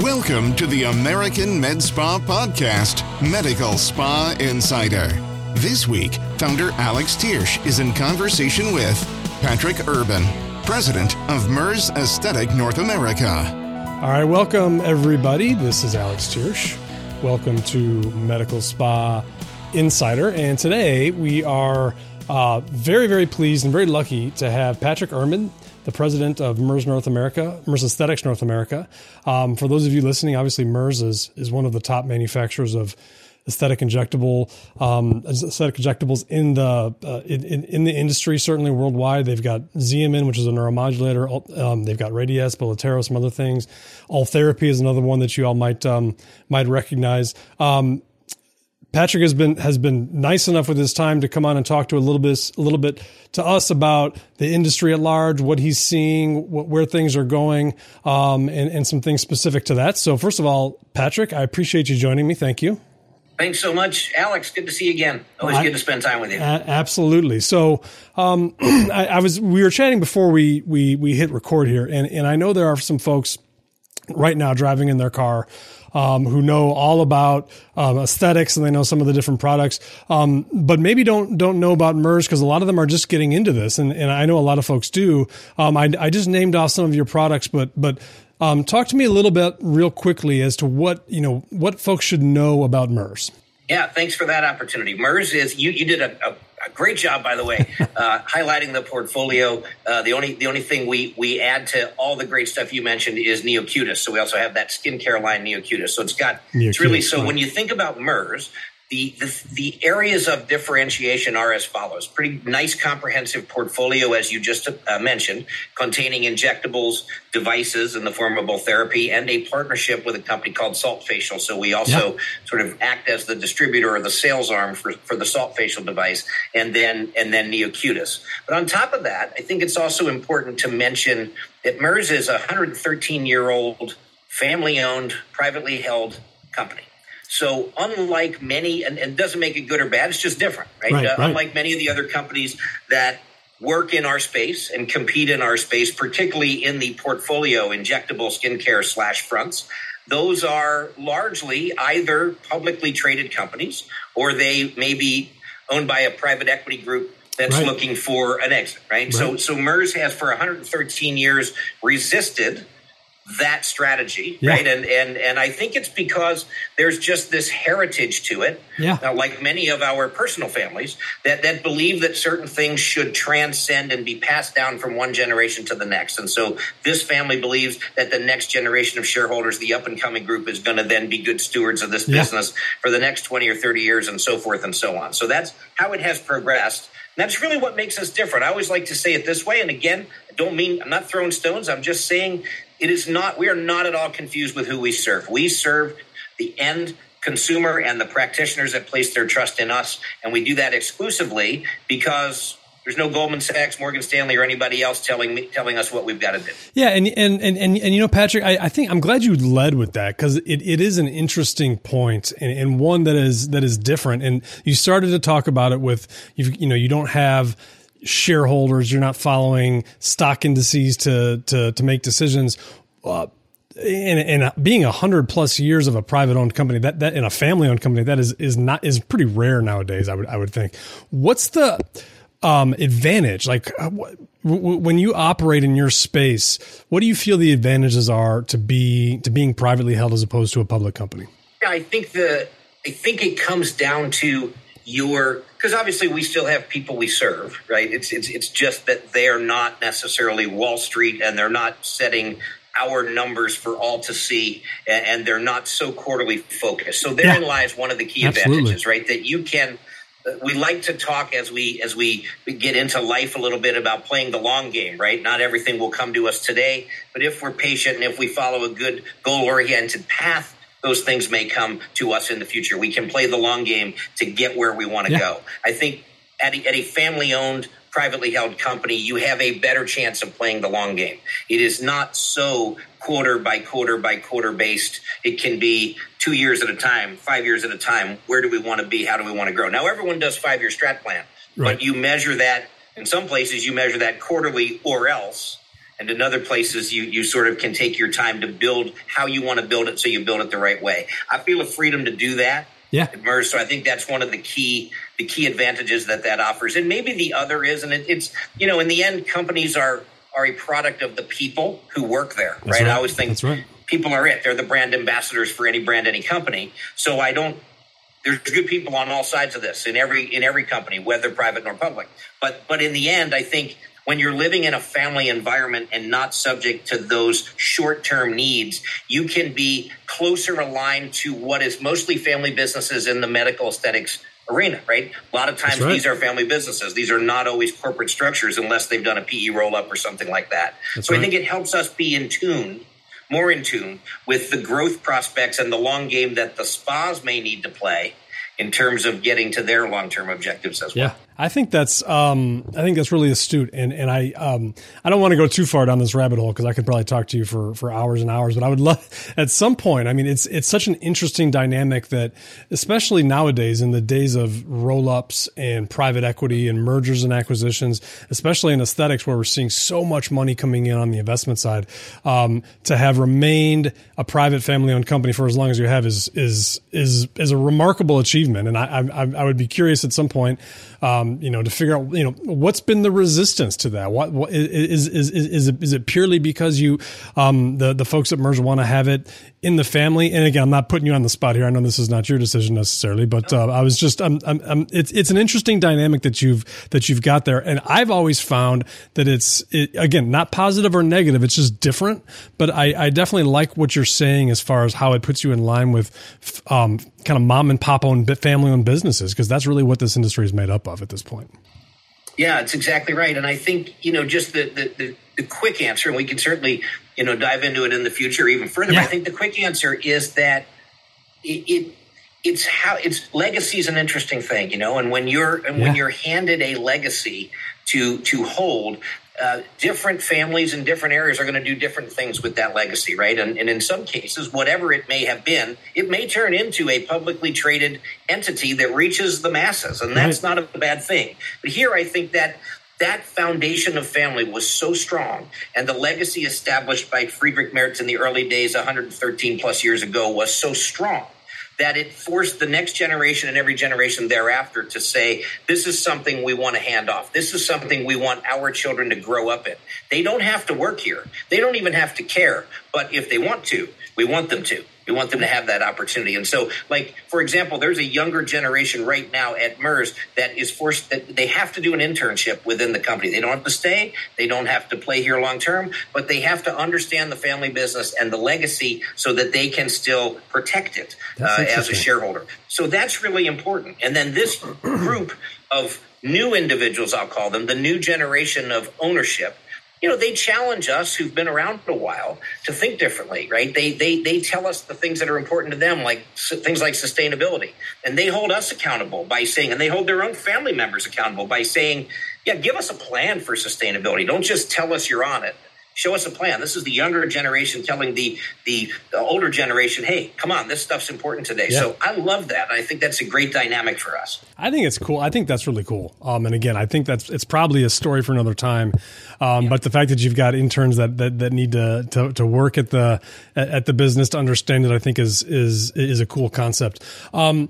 Welcome to the American Med Spa Podcast, Medical Spa Insider. This week, founder Alex Tiersch is in conversation with Patrick Urban, president of Merz Aesthetic North America. All right, welcome everybody. This is Alex Tiersch. Welcome to Medical Spa Insider. And today we are uh, very, very pleased and very lucky to have Patrick Urban the president of Merz North America, Merz Aesthetics North America. Um, for those of you listening, obviously Merz is, is one of the top manufacturers of aesthetic injectable um, aesthetic injectables in the uh, in, in, the industry certainly worldwide. They've got Xeomin which is a neuromodulator um, they've got Radiesse Belotero some other things. Ultherapy is another one that you all might um, might recognize. Um, Patrick has been has been nice enough with his time to come on and talk to a little bit a little bit to us about the industry at large, what he's seeing, what, where things are going, um, and, and some things specific to that. So, first of all, Patrick, I appreciate you joining me. Thank you. Thanks so much, Alex. Good to see you again. Always I, good to spend time with you. absolutely. So, um, I, I was we were chatting before we we we hit record here, and and I know there are some folks right now driving in their car um, who know all about um, aesthetics and they know some of the different products, um, but maybe don't don't know about Merz because a lot of them are just getting into this, and, and I know a lot of folks do. Um, I, I just named off some of your products, but but um, talk to me a little bit real quickly as to what you know what folks should know about Merz. Yeah, thanks for that opportunity. Merz is you you did a, a a great job, by the way, uh, highlighting the portfolio. Uh, the only the only thing we we add to all the great stuff you mentioned is Neocutis. So we also have that skincare line Neocutis. So it's got Neocutis, it's really so right. when you think about Merz, the, the, the areas of differentiation are as follows. Pretty nice comprehensive portfolio, as you just uh, mentioned, containing injectables, devices in the form of Ultherapy, and a partnership with a company called Salt Facial. So we also sort of act as the distributor or the sales arm for, for the Salt Facial device, and then and then Neocutis. But on top of that, I think it's also important to mention that Merz is a 113 year old family owned, privately held company. So, unlike many, and, and doesn't make it good or bad, it's just different, right? right, uh, right. Unlike many of the other companies that work in our space and compete in our space, particularly in the portfolio injectable skincare slash fronts, those are largely either publicly traded companies or they may be owned by a private equity group that's right. looking for an exit, right? right? So, so Merz has for 113 years resisted that strategy, yeah. right? And and and I think it's because there's just this heritage to it. Yeah. Now, like many of our personal families that that believe that certain things should transcend and be passed down from one generation to the next. And so this family believes that the next generation of shareholders, the up and coming group, is going to then be good stewards of this yeah. business for the next 20 or 30 years and so forth and so on. So that's how it has progressed. And that's really what makes us different. I always like to say it this way. And again, I don't mean I'm not throwing stones. I'm just saying it is not, we are not at all confused with who we serve. We serve the end consumer and the practitioners that place their trust in us. And we do that exclusively because there's no Goldman Sachs, Morgan Stanley, or anybody else telling me telling us what we've got to do. Yeah, and and and and, and you know, Patrick, I, I think I'm glad you led with that because it, it is an interesting point and, and one that is that is different. And you started to talk about it with you you know you don't have shareholders. You're not following stock indices to to to make decisions. Uh, and, and being a hundred plus years of a private owned company that that in a family owned company that is is not is pretty rare nowadays. I would I would think. What's the um, advantage? Like uh, when you operate in your space, what do you feel the advantages are to be to being privately held as opposed to a public company? I think the I think it comes down to your because obviously we still have people we serve, right? It's it's it's just that they are not necessarily Wall Street and they're not setting our numbers for all to see and, and they're not so quarterly focused. So therein yeah. lies one of the key Absolutely. advantages, right? That you can uh, we like to talk as we as we get into life a little bit about playing the long game right not everything will come to us today but if we're patient and if we follow a good goal oriented path those things may come to us in the future. We can play the long game to get where we want to yeah. go. I think at a, at a family owned, privately held company, you have a better chance of playing the long game. It is not so quarter by quarter by quarter based. It can be two years at a time, five years at a time. Where do we want to be? How do we want to grow? Now, everyone does five year strat plan, right. but you measure that in some places, you measure that quarterly or else and in other places you you sort of can take your time to build how you want to build it so you build it the right way i feel a freedom to do that yeah at Merz. so i think that's one of the key the key advantages that that offers and maybe the other is and it, it's you know in the end companies are are a product of the people who work there right? right. i always think That's right. people are it they're the brand ambassadors for any brand any company so i don't there's good people on all sides of this in every in every company whether private nor public but but in the end i think when you're living in a family environment and not subject to those short-term needs you can be closer aligned to what is mostly family businesses in the medical aesthetics arena right a lot of times right. these are family businesses these are not always corporate structures unless they've done a pe roll-up or something like that That's so right. i think it helps us be in tune more in tune with the growth prospects and the long game that the spas may need to play in terms of getting to their long-term objectives as well. Yeah, I think that's um, I think that's really astute, and and I um, I don't want to go too far down this rabbit hole because I could probably talk to you for for hours and hours. But I would love at some point. I mean, it's it's such an interesting dynamic that, especially nowadays in the days of roll ups and private equity and mergers and acquisitions, especially in aesthetics where we're seeing so much money coming in on the investment side, um, to have remained a private family owned company for as long as you have is is is is a remarkable achievement. And I I, I would be curious at some point, um, you know, to figure out you know what's been the resistance to that. What, what is, is is is it, is it purely because you um, the the folks at Merz want to have it in the family? And again, I'm not putting you on the spot here. I know this is not your decision necessarily, but uh, I was just I'm, I'm, I'm, it's it's an interesting dynamic that you've that you've got there. And I've always found that it's it, again not positive or negative. It's just different. But I, I definitely like what you're saying as far as how it puts you in line with um, kind of mom and pop owned family owned businesses because that's really what this industry is made up of at this point. Yeah, it's exactly right. And I think, you know, just the, the, the, the quick answer, and we can certainly, you know, dive into it in the future even further. Yeah. But I think the quick answer is that it, it it's how it's legacy is an interesting thing, you know, and when you're and Yeah. when you're handed a legacy to to hold, uh, different families in different areas are going to do different things with that legacy, right? And, and in some cases, whatever it may have been, it may turn into a publicly traded entity that reaches the masses, and that's not a bad thing. But here, I think that that foundation of family was so strong, and the legacy established by Friedrich Merz in the early days, 113 plus years ago, was so strong that it forced the next generation and every generation thereafter to say, this is something we want to hand off. This is something we want our children to grow up in. They don't have to work here. They don't even have to care. But if they want to, we want them to. We want them to have that opportunity. And so, like, for example, there's a younger generation right now at Merz that is forced that they have to do an internship within the company. They don't have to stay, they don't have to play here long term, but they have to understand the family business and the legacy so that they can still protect it uh, as a shareholder. So that's really important. And then this group of new individuals, I'll call them, the new generation of ownership, you know, they challenge us who've been around for a while to think differently, right? They they they tell us the things that are important to them, like s- things like sustainability, and they hold us accountable by saying, and they hold their own family members accountable by saying, yeah, give us a plan for sustainability. Don't just tell us you're on it. Show us a plan. This is the younger generation telling the the, the older generation, hey, come on, this stuff's important today. Yeah. So I love that. I think that's a great dynamic for us. I think it's cool. I think that's really cool. Um, and again, I think that's it's probably a story for another time. Um, But the fact that you've got interns that that, that need to, to to work at the at at the business to understand it, I think is is is a cool concept. Um,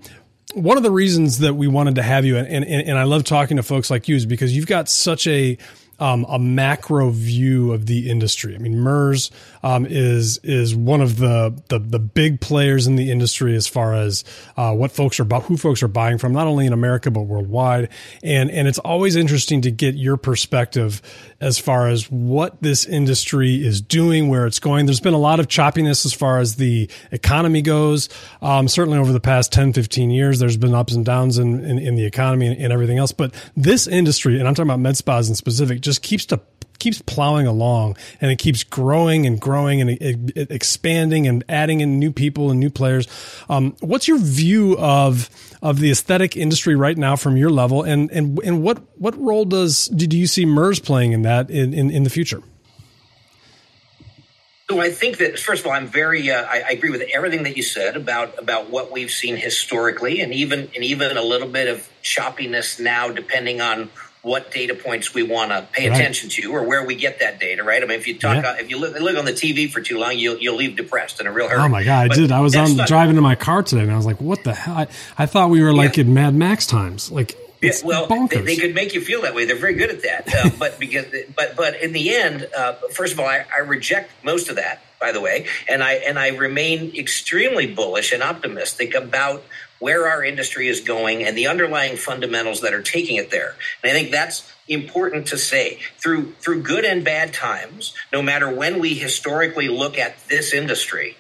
one of the reasons that we wanted to have you, and, and, and I love talking to folks like you, is because you've got such a um, a macro view of the industry. I mean, Merz um, is is one of the, the the big players in the industry as far as uh, what folks are who folks are buying from, not only in America but worldwide. And and it's always interesting to get your perspective as far as what this industry is doing, where it's going. There's been a lot of choppiness as far as the economy goes. Um, certainly over the past 10, 15 years, there's been ups and downs in, in, in the economy and, and everything else. But this industry, and I'm talking about med spas in specific, just keeps to keeps plowing along and it keeps growing and growing and it, it expanding and adding in new people and new players. Um, what's your view of of the aesthetic industry right now from your level, and and and what what role does do you see Merz playing in that in, in, in the future? So I think that first of all, I'm very uh, I, I agree with everything that you said about about what we've seen historically, and even and even a little bit of choppiness now, depending on what data points we want to pay right. attention to or where we get that data, right? I mean, if you talk, yeah. if you look, live, on the TV for too long, you'll you'll leave depressed in a real hurry. Oh my god, I did. I was on not, driving in my car today, and I was like, "What the hell?" I, I thought we were like yeah. in Mad Max times, like. Yeah, well, they, they, could make you feel that way. They're very good at that. Uh, but because, but but in the end, uh, first of all, I, I reject most of that. By the way, and I and I remain extremely bullish and optimistic about where our industry is going and the underlying fundamentals that are taking it there. And I think that's important to say. Through through good and bad times no matter when we historically look at this industry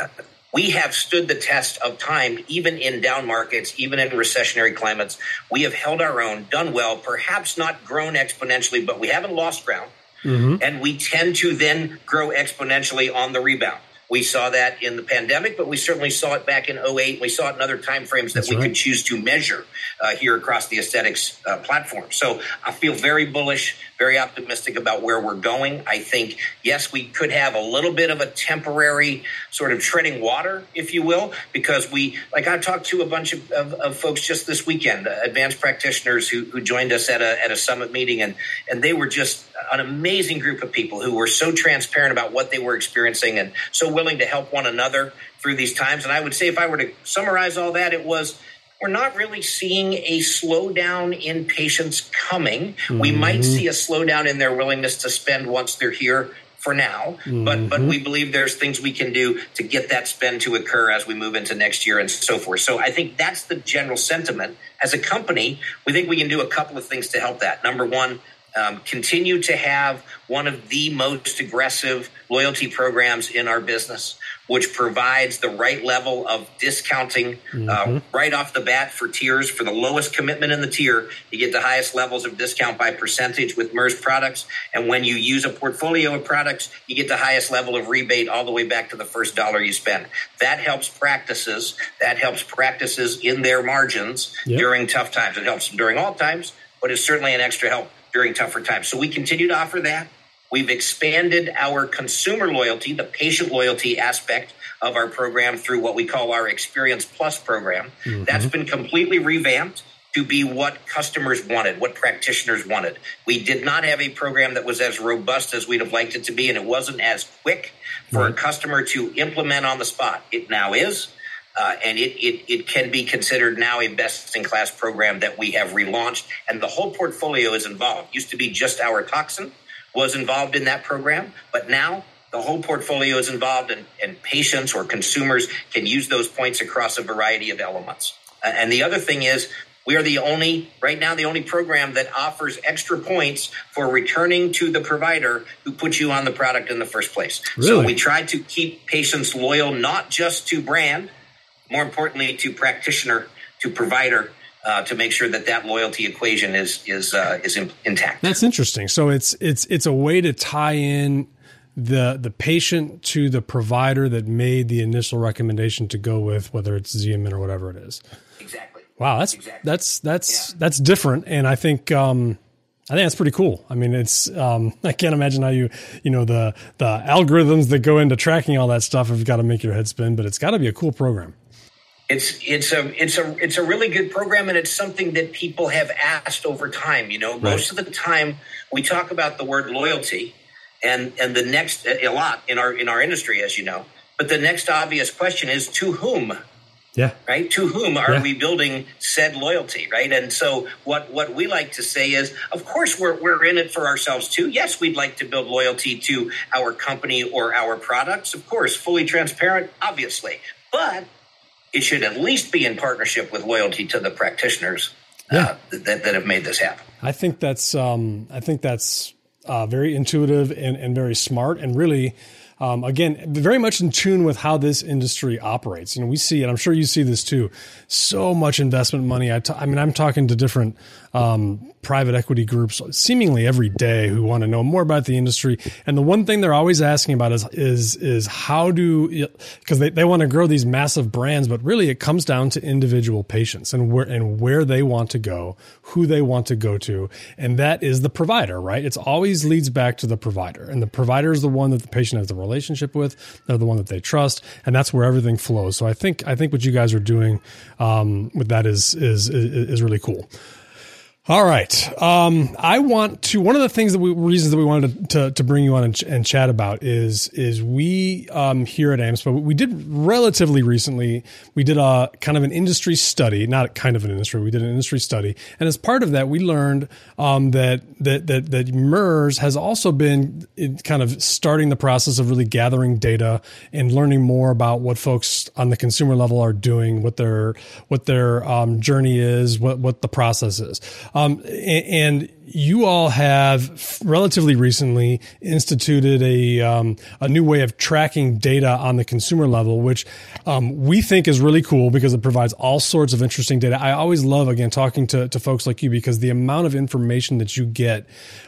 uh, we have stood the test of time even in down markets even in recessionary climates. We have held our own done well perhaps not grown exponentially but we haven't lost ground mm-hmm. and we tend to then grow exponentially on the rebound we saw that in the pandemic, but we certainly saw it back in 08. We saw it in other timeframes that That's we right. could choose to measure uh, here across the aesthetics uh, platform. So I feel very bullish, very optimistic about where we're going. I think, yes, we could have a little bit of a temporary sort of treading water, if you will, because we, like I talked to a bunch of, of, of folks just this weekend, uh, advanced practitioners who, who joined us at a, at a summit meeting, and, and they were just an amazing group of people who were so transparent about what they were experiencing and so willing to help one another through these times. And I would say, if I were to summarize all that, it was we're not really seeing a slowdown in patients coming. Mm-hmm. We might see a slowdown in their willingness to spend once they're here for now, mm-hmm. but but we believe there's things we can do to get that spend to occur as we move into next year and so forth. So I think that's the general sentiment. As a company, we think we can do a couple of things to help that. Number one, um, continue to have one of the most aggressive loyalty programs in our business, which provides the right level of discounting uh, mm-hmm. uh, right off the bat for tiers. For the lowest commitment in the tier, you get the highest levels of discount by percentage with Merz products. And when you use a portfolio of products, you get the highest level of rebate all the way back to the first dollar you spend. That helps practices. That helps practices in their margins yep. during tough times. It helps them during all times, but it's certainly an extra help during tougher times. So we continue to offer that. We've expanded our consumer loyalty, the patient loyalty aspect of our program through what we call our Experience Plus program. Mm-hmm. That's been completely revamped to be what customers wanted, what practitioners wanted. We did not have a program that was as robust as we'd have liked it to be, and it wasn't as quick for right. a customer to implement on the spot. It now is. Uh, and it, it, it can be considered now a best in class program that we have relaunched, and the whole portfolio is involved. Used to be just our toxin was involved in that program, but now the whole portfolio is involved, and, and patients or consumers can use those points across a variety of elements. Uh, and the other thing is, we are the only, right now, the only program that offers extra points for returning to the provider who put you on the product in the first place. Really? So we try to keep patients loyal, not just to brand, more importantly, to practitioner, to provider. Uh, to make sure that that loyalty equation is is uh, is in, intact. That's interesting. So it's it's it's a way to tie in the the patient to the provider that made the initial recommendation to go with whether it's Xeomin or whatever it is. Exactly. Wow, that's exactly. that's that's yeah. that's different, and I think um, I think that's pretty cool. I mean, it's um, I can't imagine how you you know the the algorithms that go into tracking all that stuff have got to make your head spin, but it's got to be a cool program it's it's a it's a it's a really good program and it's something that people have asked over time you know? Right. most of the time we talk about the word loyalty and and the next a lot in our in our industry as you know. But the next obvious question is to whom? Yeah. Right? To whom are yeah. we building said loyalty right? And so what what we like to say is of course we're we're in it for ourselves too. Yes we'd like to build loyalty to our company or our products of course fully transparent obviously. But it should at least be in partnership with loyalty to the practitioners uh, yeah. uh, that, that have made this happen. I think that's um, I think that's uh, very intuitive and, and very smart and really um, again, very much in tune with how this industry operates. You know, we see, and I'm sure you see this too, so much investment money. I, t- I mean, I'm talking to different um, private equity groups seemingly every day who want to know more about the industry. And the one thing they're always asking about is is is how do because they, they want to grow these massive brands, but really it comes down to individual patients and where and where they want to go, who they want to go to, and that is the provider, right? It's always leads back to the provider, and the provider is the one that the patient has the relationship with. They're the one that they trust, and that's where everything flows. So I think I think what you guys are doing um, with that is is is, is really cool. All right. Um, I want to. One of the things that we reasons that we wanted to, to, to bring you on and, ch- and, chat about is is we um, here at AMSPA we did relatively recently we did a kind of an industry study, not kind of an industry. We did an industry study, and as part of that, we learned um, that that that that Merz has also been kind of starting the process of really gathering data and learning more about what folks on the consumer level are doing, what their what their um, journey is, what what the process is. Um, and you all have relatively recently instituted a um, a new way of tracking data on the consumer level, which um, we think is really cool because it provides all sorts of interesting data. I always love again talking to to folks like you because the amount of information that you get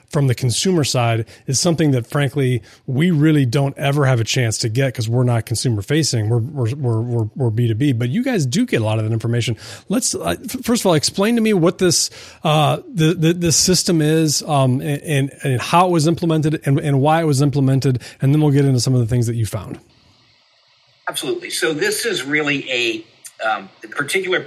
from the consumer side is something that frankly we really don't ever have a chance to get because we're not consumer facing we're, we're, we're, we're, b2b but you guys do get a lot of that information let's uh, first of all explain to me what this uh, the, the, the system is um, and, and how it was implemented and, and why it was implemented and then we'll get into some of the things that you found absolutely so this is really a um, particular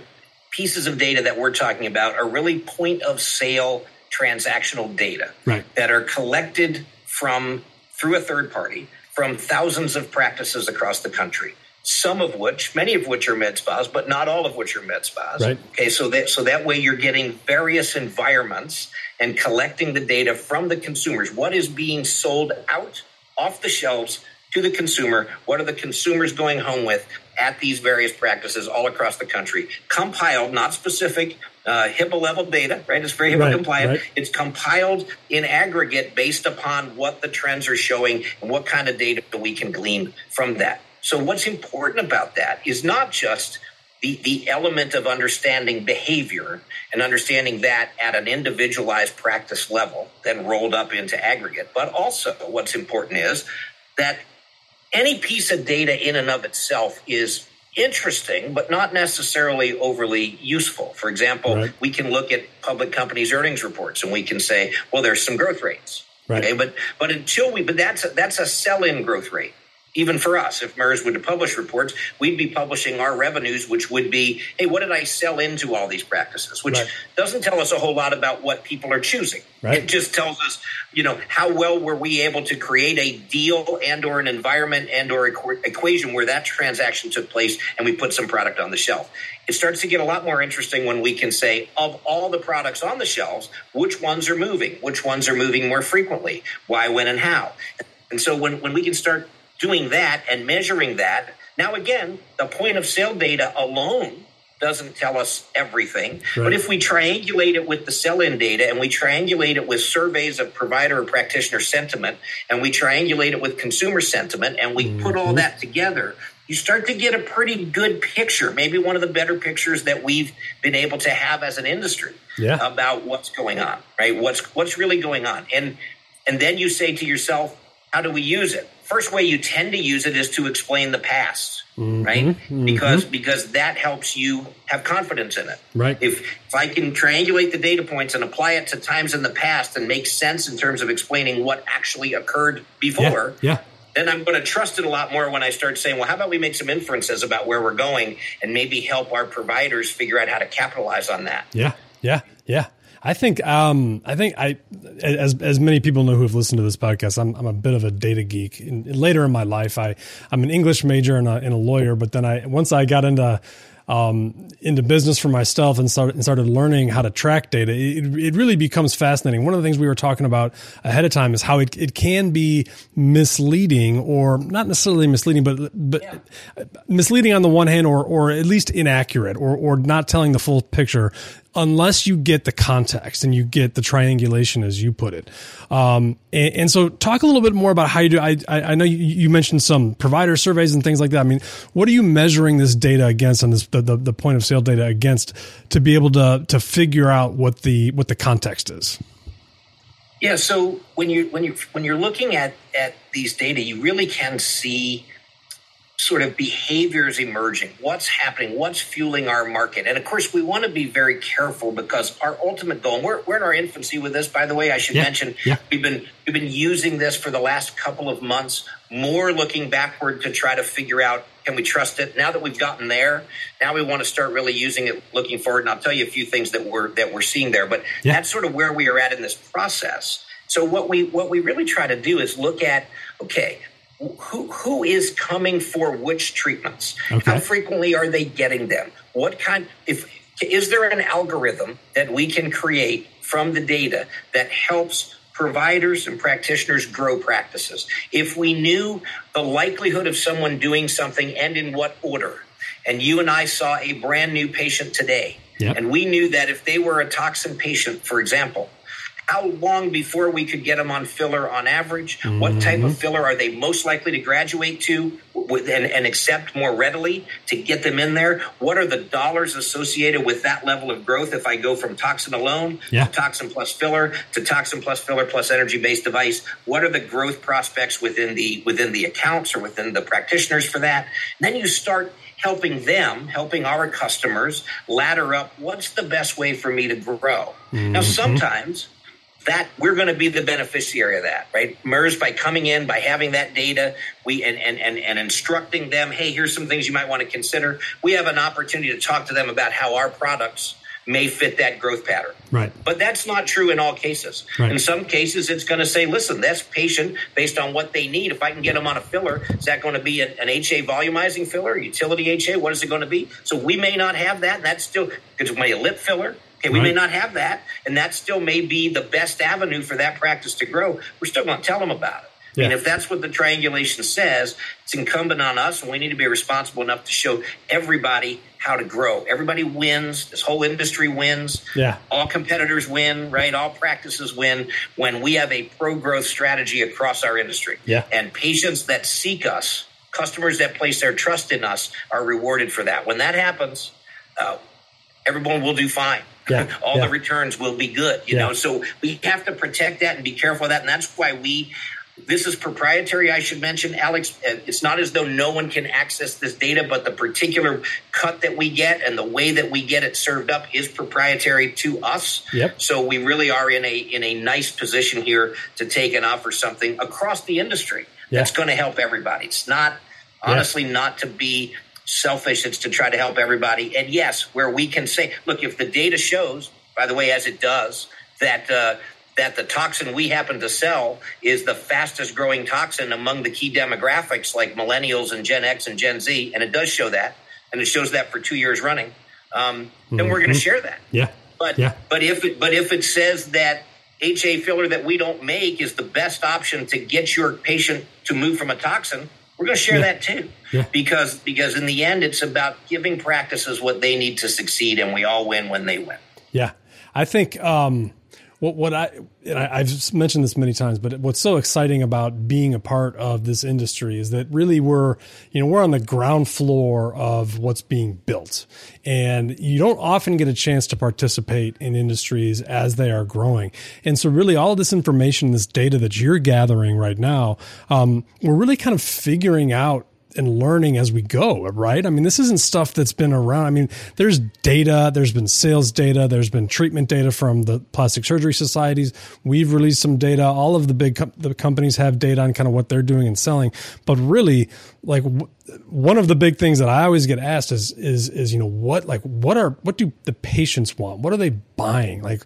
pieces of data that we're talking about are really point of sale transactional data right. that are collected from through a third party from thousands of practices across the country. Some of which, many of which are med spas, but not all of which are med spas. Right. Okay, so that so that way you're getting various environments and collecting the data from the consumers. What is being sold out off the shelves to the consumer? What are the consumers going home with at these various practices all across the country? Compiled, not specific uh, HIPAA level data, right? It's very HIPAA right, compliant. Right. It's compiled in aggregate based upon what the trends are showing and what kind of data we can glean from that. So, what's important about that is not just the, the element of understanding behavior and understanding that at an individualized practice level, then rolled up into aggregate, but also what's important is that any piece of data in and of itself is interesting, but not necessarily overly useful. For example, right. we can look at public companies' earnings reports and we can say, well, there's some growth rates. Right. Okay, but but until we, but that's a, that's a sell-in growth rate even for us, if Merz would publish reports, we'd be publishing our revenues, which would be, hey, what did I sell into all these practices? Which right. doesn't tell us a whole lot about what people are choosing. Right. It just tells us, you know, how well were we able to create a deal and or an environment and or equation where that transaction took place and we put some product on the shelf. It starts to get a lot more interesting when we can say, of all the products on the shelves, which ones are moving, which ones are moving more frequently, why, when, and how. And so when, when we can start doing that and measuring that. Now, again, the point of sale data alone doesn't tell us everything. Right. But if we triangulate it with the sell in data and we triangulate it with surveys of provider and practitioner sentiment and we triangulate it with consumer sentiment and we mm-hmm. put all mm-hmm. that together, you start to get a pretty good picture, maybe one of the better pictures that we've been able to have as an industry yeah. about what's going on, right? What's what's really going on. And and then you say to yourself, how do we use it? First way you tend to use it is to explain the past, mm-hmm, right? Mm-hmm. Because because that helps you have confidence in it. Right. If if I can triangulate the data points and apply it to times in the past and make sense in terms of explaining what actually occurred before, yeah. yeah then I'm going to trust it a lot more when I start saying, well, how about we make some inferences about where we're going and maybe help our providers figure out how to capitalize on that. Yeah, yeah, yeah. I think um, I think I as as many people know who have listened to this podcast, I'm I'm a bit of a data geek. In, later in my life, I I'm an English major and a, and a lawyer, but then I once I got into um, into business for myself and started, and started learning how to track data, it, it really becomes fascinating. One of the things we were talking about ahead of time is how it, it can be misleading or not necessarily misleading, but, but yeah. misleading on the one hand or, or at least inaccurate or, or not telling the full picture unless you get the context and you get the triangulation as you put it. Um, and, and, so talk a little bit more about how you do. I, I know you, you, mentioned some provider surveys and things like that. I mean, what are you measuring this data against and this, the, the, the point of sale data against to be able to, to figure out what the, what the context is? Yeah. So when you, when you, when you're looking at, at these data, you really can see sort of behaviors emerging, what's happening, what's fueling our market. And of course, we want to be very careful because our ultimate goal, and we're, we're in our infancy with this, by the way, I should yeah, mention, yeah. we've been we've been using this for the last couple of months, more looking backward to try to figure out Can we trust it? Now that we've gotten there, now we want to start really using it looking forward. And I'll tell you a few things that we're that we're seeing there. But yeah. that's sort of where we are at in this process. So what we what we really try to do is look at okay, who who is coming for which treatments? Okay. How frequently are they getting them? What kind if is there an algorithm that we can create from the data that helps providers and practitioners grow practices. If we knew the likelihood of someone doing something and in what order, and you and I saw a brand new patient today, yep. and we knew that if they were a toxin patient, for example, how long before we could get them on filler on average? Mm-hmm. What type of filler are they most likely to graduate to with, and, and, accept more readily to get them in there? What are the dollars associated with that level of growth if I go from toxin alone yeah. to toxin plus filler to toxin plus filler plus energy based device? What are the growth prospects within the within the accounts or within the practitioners for that? And then you start helping them, helping our customers ladder up what's the best way for me to grow. Mm-hmm. Now, sometimes that we're going to be the beneficiary of that, right? Merz by coming in, by having that data, we and, and and and instructing them, hey, here's some things you might want to consider. We have an opportunity to talk to them about how our products may fit that growth pattern. Right. But that's not true in all cases. Right. In some cases, it's going to say, listen, that's patient based on what they need. If I can get them on a filler, is that going to be an, an HA volumizing filler, utility HA? What is it going to be? So we may not have that. And that's still, because a lip filler. Okay, we right. may not have that, and that still may be the best avenue for that practice to grow. We're still going to tell them about it. Yeah. And if that's what the triangulation says, it's incumbent on us, and we need to be responsible enough to show everybody how to grow. Everybody wins. This whole industry wins. Yeah. All competitors win, right? All practices win when we have a pro growth strategy across our industry. Yeah. And patients that seek us, customers that place their trust in us, are rewarded for that. When that happens, uh, everyone will do fine. Yeah, all yeah. the returns will be good, you yeah. know. So we have to protect that and be careful of that, and that's why we. This is proprietary. I should mention, Alex. It's not as though no one can access this data, but the particular cut that we get and the way that we get it served up is proprietary to us. Yep. So we really are in a in a nice position here to take and offer something across the industry yeah. that's going to help everybody. It's not honestly not to be selfish. It's to try to help everybody. And yes, where we can say, look, if the data shows, by the way, as it does, that uh, that the toxin we happen to sell is the fastest growing toxin among the key demographics like millennials and Gen X and Gen Z, and it does show that, and it shows that for two years running. Um, mm-hmm. Then we're going to mm-hmm. share that. Yeah. But yeah. but if it but if it says that HA filler that we don't make is the best option to get your patient to move from a toxin, we're going to share yeah. that too. Yeah. Because because in the end, it's about giving practices what they need to succeed, and we all win when they win. Yeah, I think um, what what I, and I have mentioned this many times, but what's so exciting about being a part of this industry is that really we're you know we're on the ground floor of what's being built, and you don't often get a chance to participate in industries as they are growing. And so really all this information, this data that you're gathering right now, um, we're really kind of figuring out and learning as we go, right? I mean, this isn't stuff that's been around. I mean, there's data, there's been sales data, there's been treatment data from the plastic surgery societies. We've released some data. All of the big com- the companies have data on kind of what they're doing and selling. But really, like w- one of the big things that I always get asked is is is you know what like what are what do the patients want? What are they buying? Like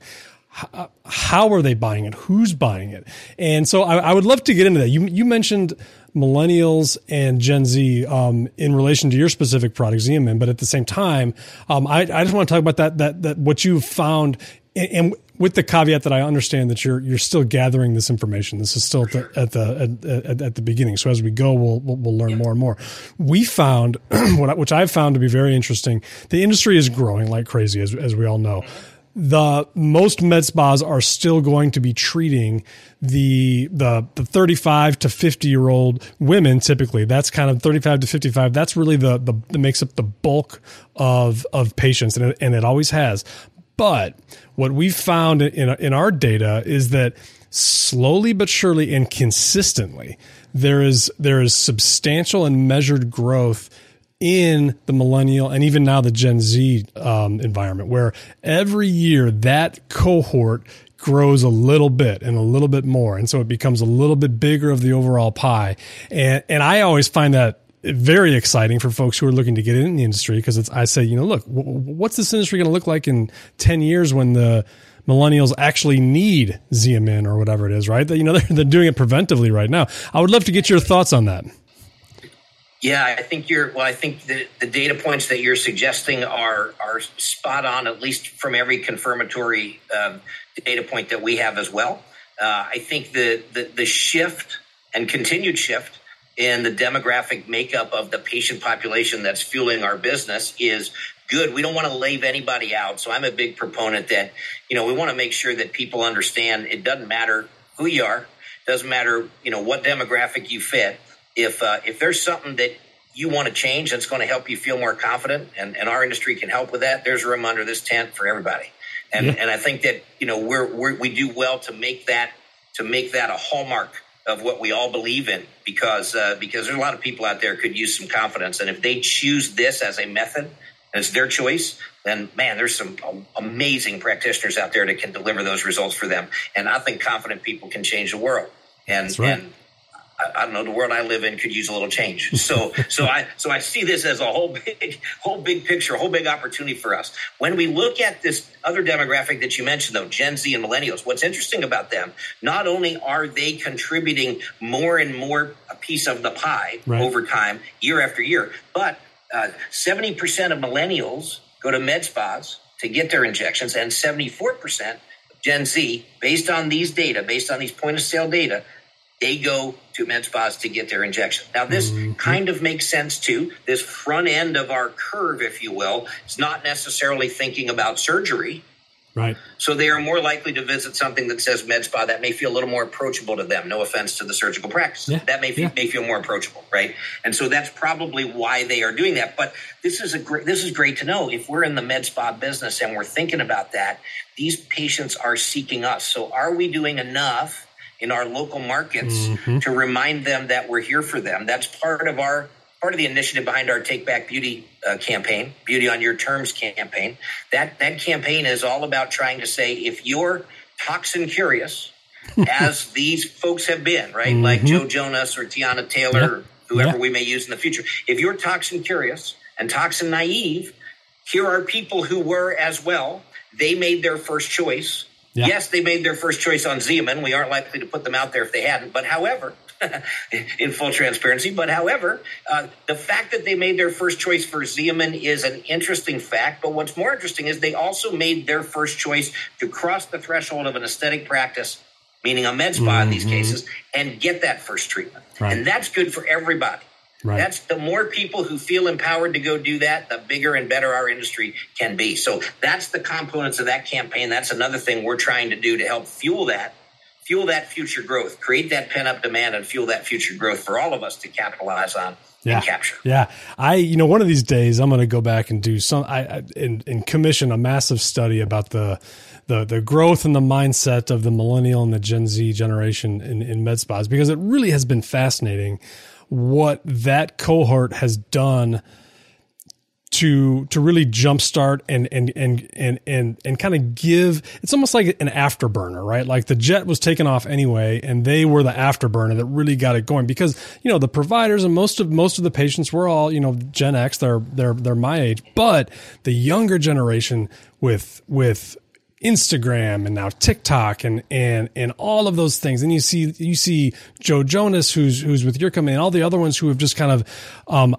uh, how are they buying it? Who's buying it? And so I, I, would love to get into that. You you mentioned millennials and Gen Z um, in relation to your specific product, Xeomin, but at the same time, um, I, I, just want to talk about that that that what you found and, and, with the caveat that I understand that you're you're still gathering this information. This is still at the at the, at, at the beginning. So as we go, we'll we'll, we'll learn more and more. We found what which I've found to be very interesting. The industry is growing like crazy, as as we all know the most med spas are still going to be treating the the the 35 to 50 year old women typically. That's kind of 35 to 55 that's really the the makes up the bulk of of patients and it, and it always has. But what we've found in in our data is that slowly but surely and consistently there is there is substantial and measured growth in the millennial and even now the Gen Z um, environment, where every year that cohort grows a little bit and a little bit more, and so it becomes a little bit bigger of the overall pie. And and I always find that very exciting for folks who are looking to get in the industry because it's I say you know look what's this industry going to look like in ten years when the millennials actually need Xeomin or whatever it is, right? That you know they're, they're doing it preventively right now. I would love to get your thoughts on that. Yeah, I think you're. Well, I think the, the data points that you're suggesting are are spot on, at least from every confirmatory uh, data point that we have as well. Uh, I think the, the the shift and continued shift in the demographic makeup of the patient population that's fueling our business is good. We don't want to leave anybody out. So I'm a big proponent that you know we want to make sure that people understand it doesn't matter who you are, doesn't matter you know what demographic you fit if uh, if there's something that you want to change that's going to help you feel more confident and, and our industry can help with that there's room under this tent for everybody and yeah. and i think that you know we're, we're we do well to make that to make that a hallmark of what we all believe in because uh, because there's a lot of people out there could use some confidence and if they choose this as a method and it's their choice then man there's some amazing practitioners out there that can deliver those results for them and i think confident people can change the world and right. and I, don't know the world I live in could use a little change. So so I so I see this as a whole big whole big picture, a whole big opportunity for us. When we look at this other demographic that you mentioned though, Gen Z and millennials, what's interesting about them, not only are they contributing more and more a piece of the pie right. over time, year after year, but uh, 70% of millennials go to med spas to get their injections and 74% of Gen Z, based on these data, based on these point of sale data, they go to med spas to get their injection. Now, this mm-hmm. kind of makes sense too. This front end of our curve, if you will, is not necessarily thinking about surgery. Right. So they are more likely to visit something that says med spa that may feel a little more approachable to them. No offense to the surgical practice. Yeah. That may, yeah. may feel more approachable, right? And so that's probably why they are doing that. But this is a great this is great to know. If we're in the med spa business and we're thinking about that, these patients are seeking us. So are we doing enough in our local markets mm-hmm. to remind them that we're here for them. That's part of our part of the initiative behind our Take Back Beauty uh, campaign, Beauty on Your Terms campaign. That that campaign is all about trying to say if you're toxin curious, as these folks have been, right? Mm-hmm. Like Joe Jonas or Teyana Taylor, yep. or whoever yep. we may use in the future. If you're toxin curious and toxin naive, here are people who were as well. They made their first choice yeah. Yes, they made their first choice on Xeomin. We aren't likely to put them out there if they hadn't. But however, in full transparency, but however, uh, the fact that they made their first choice for Xeomin is an interesting fact. But what's more interesting is they also made their first choice to cross the threshold of an aesthetic practice, meaning a med spa mm-hmm. in these mm-hmm. cases, and get that first treatment. Right. And that's good for everybody. Right. That's the more people who feel empowered to go do that, the bigger and better our industry can be. So that's the components of that campaign. That's another thing we're trying to do to help fuel that, fuel that future growth, create that pent up demand and fuel that future growth for all of us to capitalize on yeah. and capture. Yeah. I, you know, one of these days I'm going to go back and do some, I, I and, and commission a massive study about the, the the growth and the mindset of the millennial and the Gen Z generation in, in med spas because it really has been fascinating what that cohort has done to to really jumpstart and and and and and and kind of give it's almost like an afterburner, right? Like the jet was taken off anyway, and they were the afterburner that really got it going because you know the providers and most of most of the patients were all you know Gen X, they're they're they're my age, but the younger generation with with Instagram and now TikTok and and and all of those things. And you see you see Joe Jonas who's who's with your company and all the other ones who have just kind of um,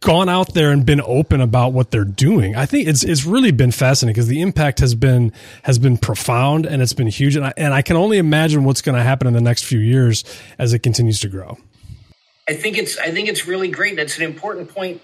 gone out there and been open about what they're doing. I think it's it's really been fascinating because the impact has been has been profound and it's been huge. And I, and I can only imagine what's going to happen in the next few years as it continues to grow. I think it's I think it's really great. It's an important point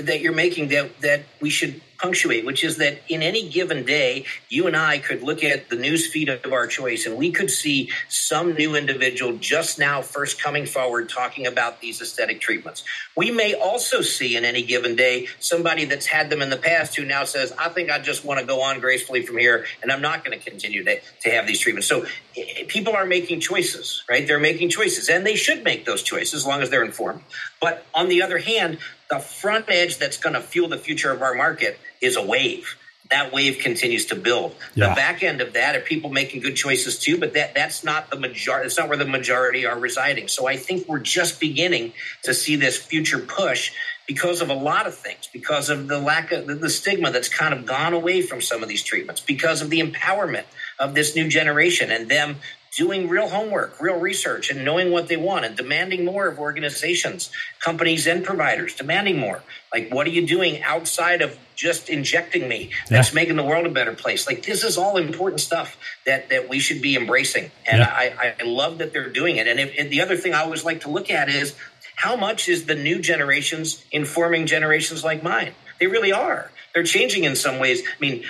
that you're making that that we should punctuate, which is that in any given day, you and I could look at the news feed of our choice and we could see some new individual just now first coming forward talking about these aesthetic treatments. We may also see in any given day somebody that's had them in the past who now says, I think I just want to go on gracefully from here and I'm not going to continue to, to have these treatments. So eh, people are making choices, right? They're making choices and they should make those choices as long as they're informed. But on the other hand, the front edge that's going to fuel the future of our market is a wave. that wave continues to build. Yeah. The back end of that are people making good choices too, but that that's not the majority. It's not where the majority are residing. So I think we're just beginning to see this future push because of a lot of things, because of the lack of the, the stigma that's kind of gone away from some of these treatments, because of the empowerment of this new generation and them doing real homework, real research, and knowing what they want and demanding more of organizations, companies, and providers, demanding more. Like, what are you doing outside of just injecting me? That's Yeah. making the world a better place. Like, this is all important stuff that, that we should be embracing. And Yeah. I, I love that they're doing it. And, if, and the other thing I always like to look at is how much is the new generations informing generations like mine? They really are. They're changing in some ways. I mean,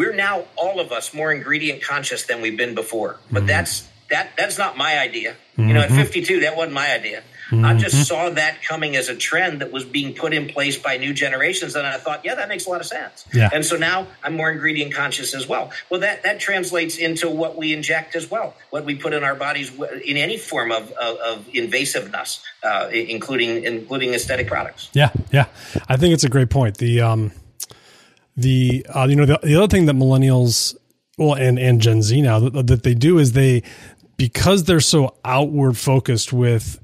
we're now all of us more ingredient conscious than we've been before. But that's that that's not my idea. You know, at 52, that wasn't my idea. I just saw that coming as a trend that was being put in place by new generations, and I thought, yeah, that makes a lot of sense. Yeah. And so now I'm more ingredient conscious as well. Well, that that translates into what we inject as well, what we put in our bodies in any form of of, of invasiveness, uh, including including aesthetic products. Yeah, yeah. I think it's a great point. The um, the uh, you know the, the other thing that millennials, well, and and Gen Z now that, that they do is they because they're so outward focused with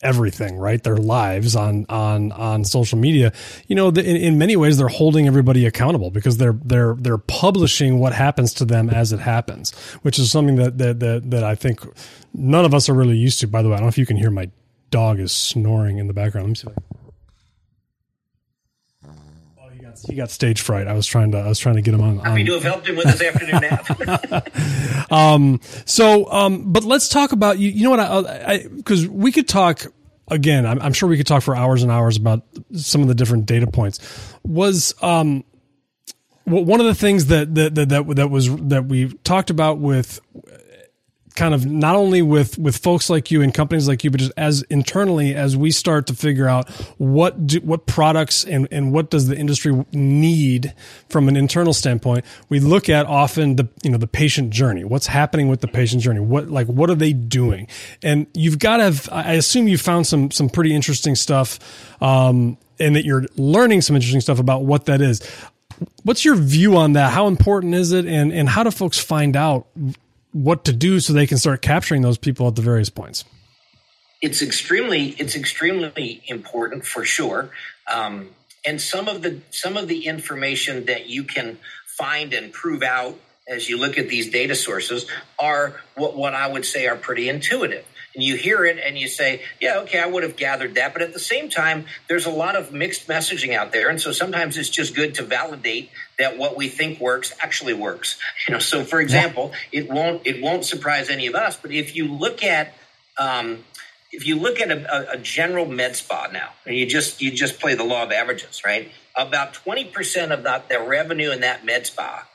everything right? Their lives on on on social media you know the, in, in many ways they're holding everybody accountable because they're they're they're publishing what happens to them as it happens which is something that that that, that i think none of us are really used to. By the way i don't know if you can hear my dog is snoring in the background. Let me see if I Oh, he got, he got stage fright. I was trying to I was trying to get him on. Happy to have helped him with his afternoon nap. Um, so, um, but let's talk about you. You know what? I because we could talk again. I'm, I'm sure we could talk for hours and hours about some of the different data points. Was um, well, one of the things that that that that, that was that we talked about with kind of not only with with folks like you and companies like you, but just as internally as we start to figure out what do, what products and and what does the industry need from an internal standpoint. We look at often the you know the patient journey. What's happening with the patient journey? What like what are they doing? And you've got to have. I assume you found some some pretty interesting stuff, um, and that you're learning some interesting stuff about what that is. What's your view on that? How important is it, and and how do folks find out what to do so they can start capturing those people at the various points? it's extremely it's extremely important for sure um, and some of the some of the information that you can find and prove out as you look at these data sources are what, what i would say are pretty intuitive and you hear it and you say yeah okay i would have gathered that but at the same time there's a lot of mixed messaging out there and so sometimes it's just good to validate that what we think works actually works you know so for example it won't it won't surprise any of us but if you look at um, if you look at a, a, general med spa now, and you just you just play the law of averages, right? About twenty percent of that the revenue in that med spa,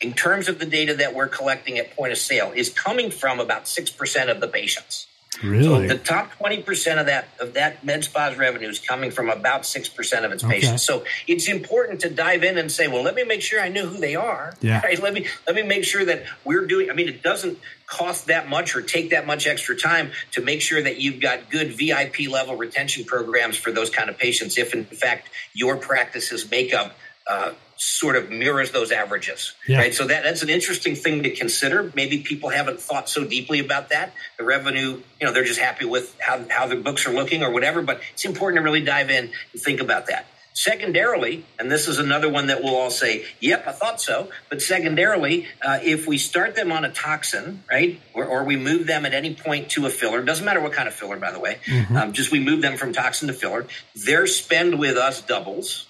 in terms of the data that we're collecting at point of sale, is coming from about six percent of the patients. Really? The top twenty percent of that of that med spa's revenue is coming from about six percent of its patients. So it's important to dive in and say, well, let me make sure I know who they are. Yeah. Right? Let me let me make sure that we're doing. I mean, it doesn't cost that much or take that much extra time to make sure that you've got good VIP level retention programs for those kind of patients. If in fact your practice's makeup uh, sort of mirrors those averages, Yeah. right? So that that's an interesting thing to consider. Maybe people haven't thought so deeply about that. The revenue, you know, they're just happy with how how their books are looking or whatever. But it's important to really dive in and think about that. Secondarily, and this is another one that we'll all say, "Yep, I thought so." But secondarily, uh, if we start them on a toxin, right, or, or we move them at any point to a filler, doesn't matter what kind of filler, by the way, um, just we move them from toxin to filler, their spend with us doubles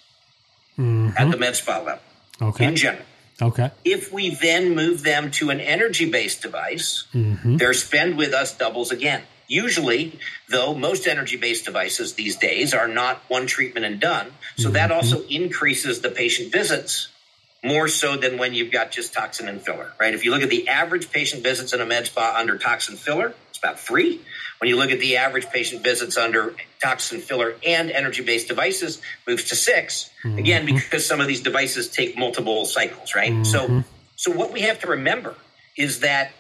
Mm-hmm. at the med spa level Okay. in general. Okay. If we then move them to an energy based device, mm-hmm. their spend with us doubles again. Usually, though, most energy based devices these days are not one treatment and done. So that mm-hmm. also increases the patient visits more so than when you've got just toxin and filler, right? If you look at the average patient visits in a med spa under toxin filler, it's about three. When you look at the average patient visits under toxin filler and energy based devices, moves to 6 mm-hmm. Again, because some of these devices take multiple cycles, right? So, mm-hmm. so what we have to remember is that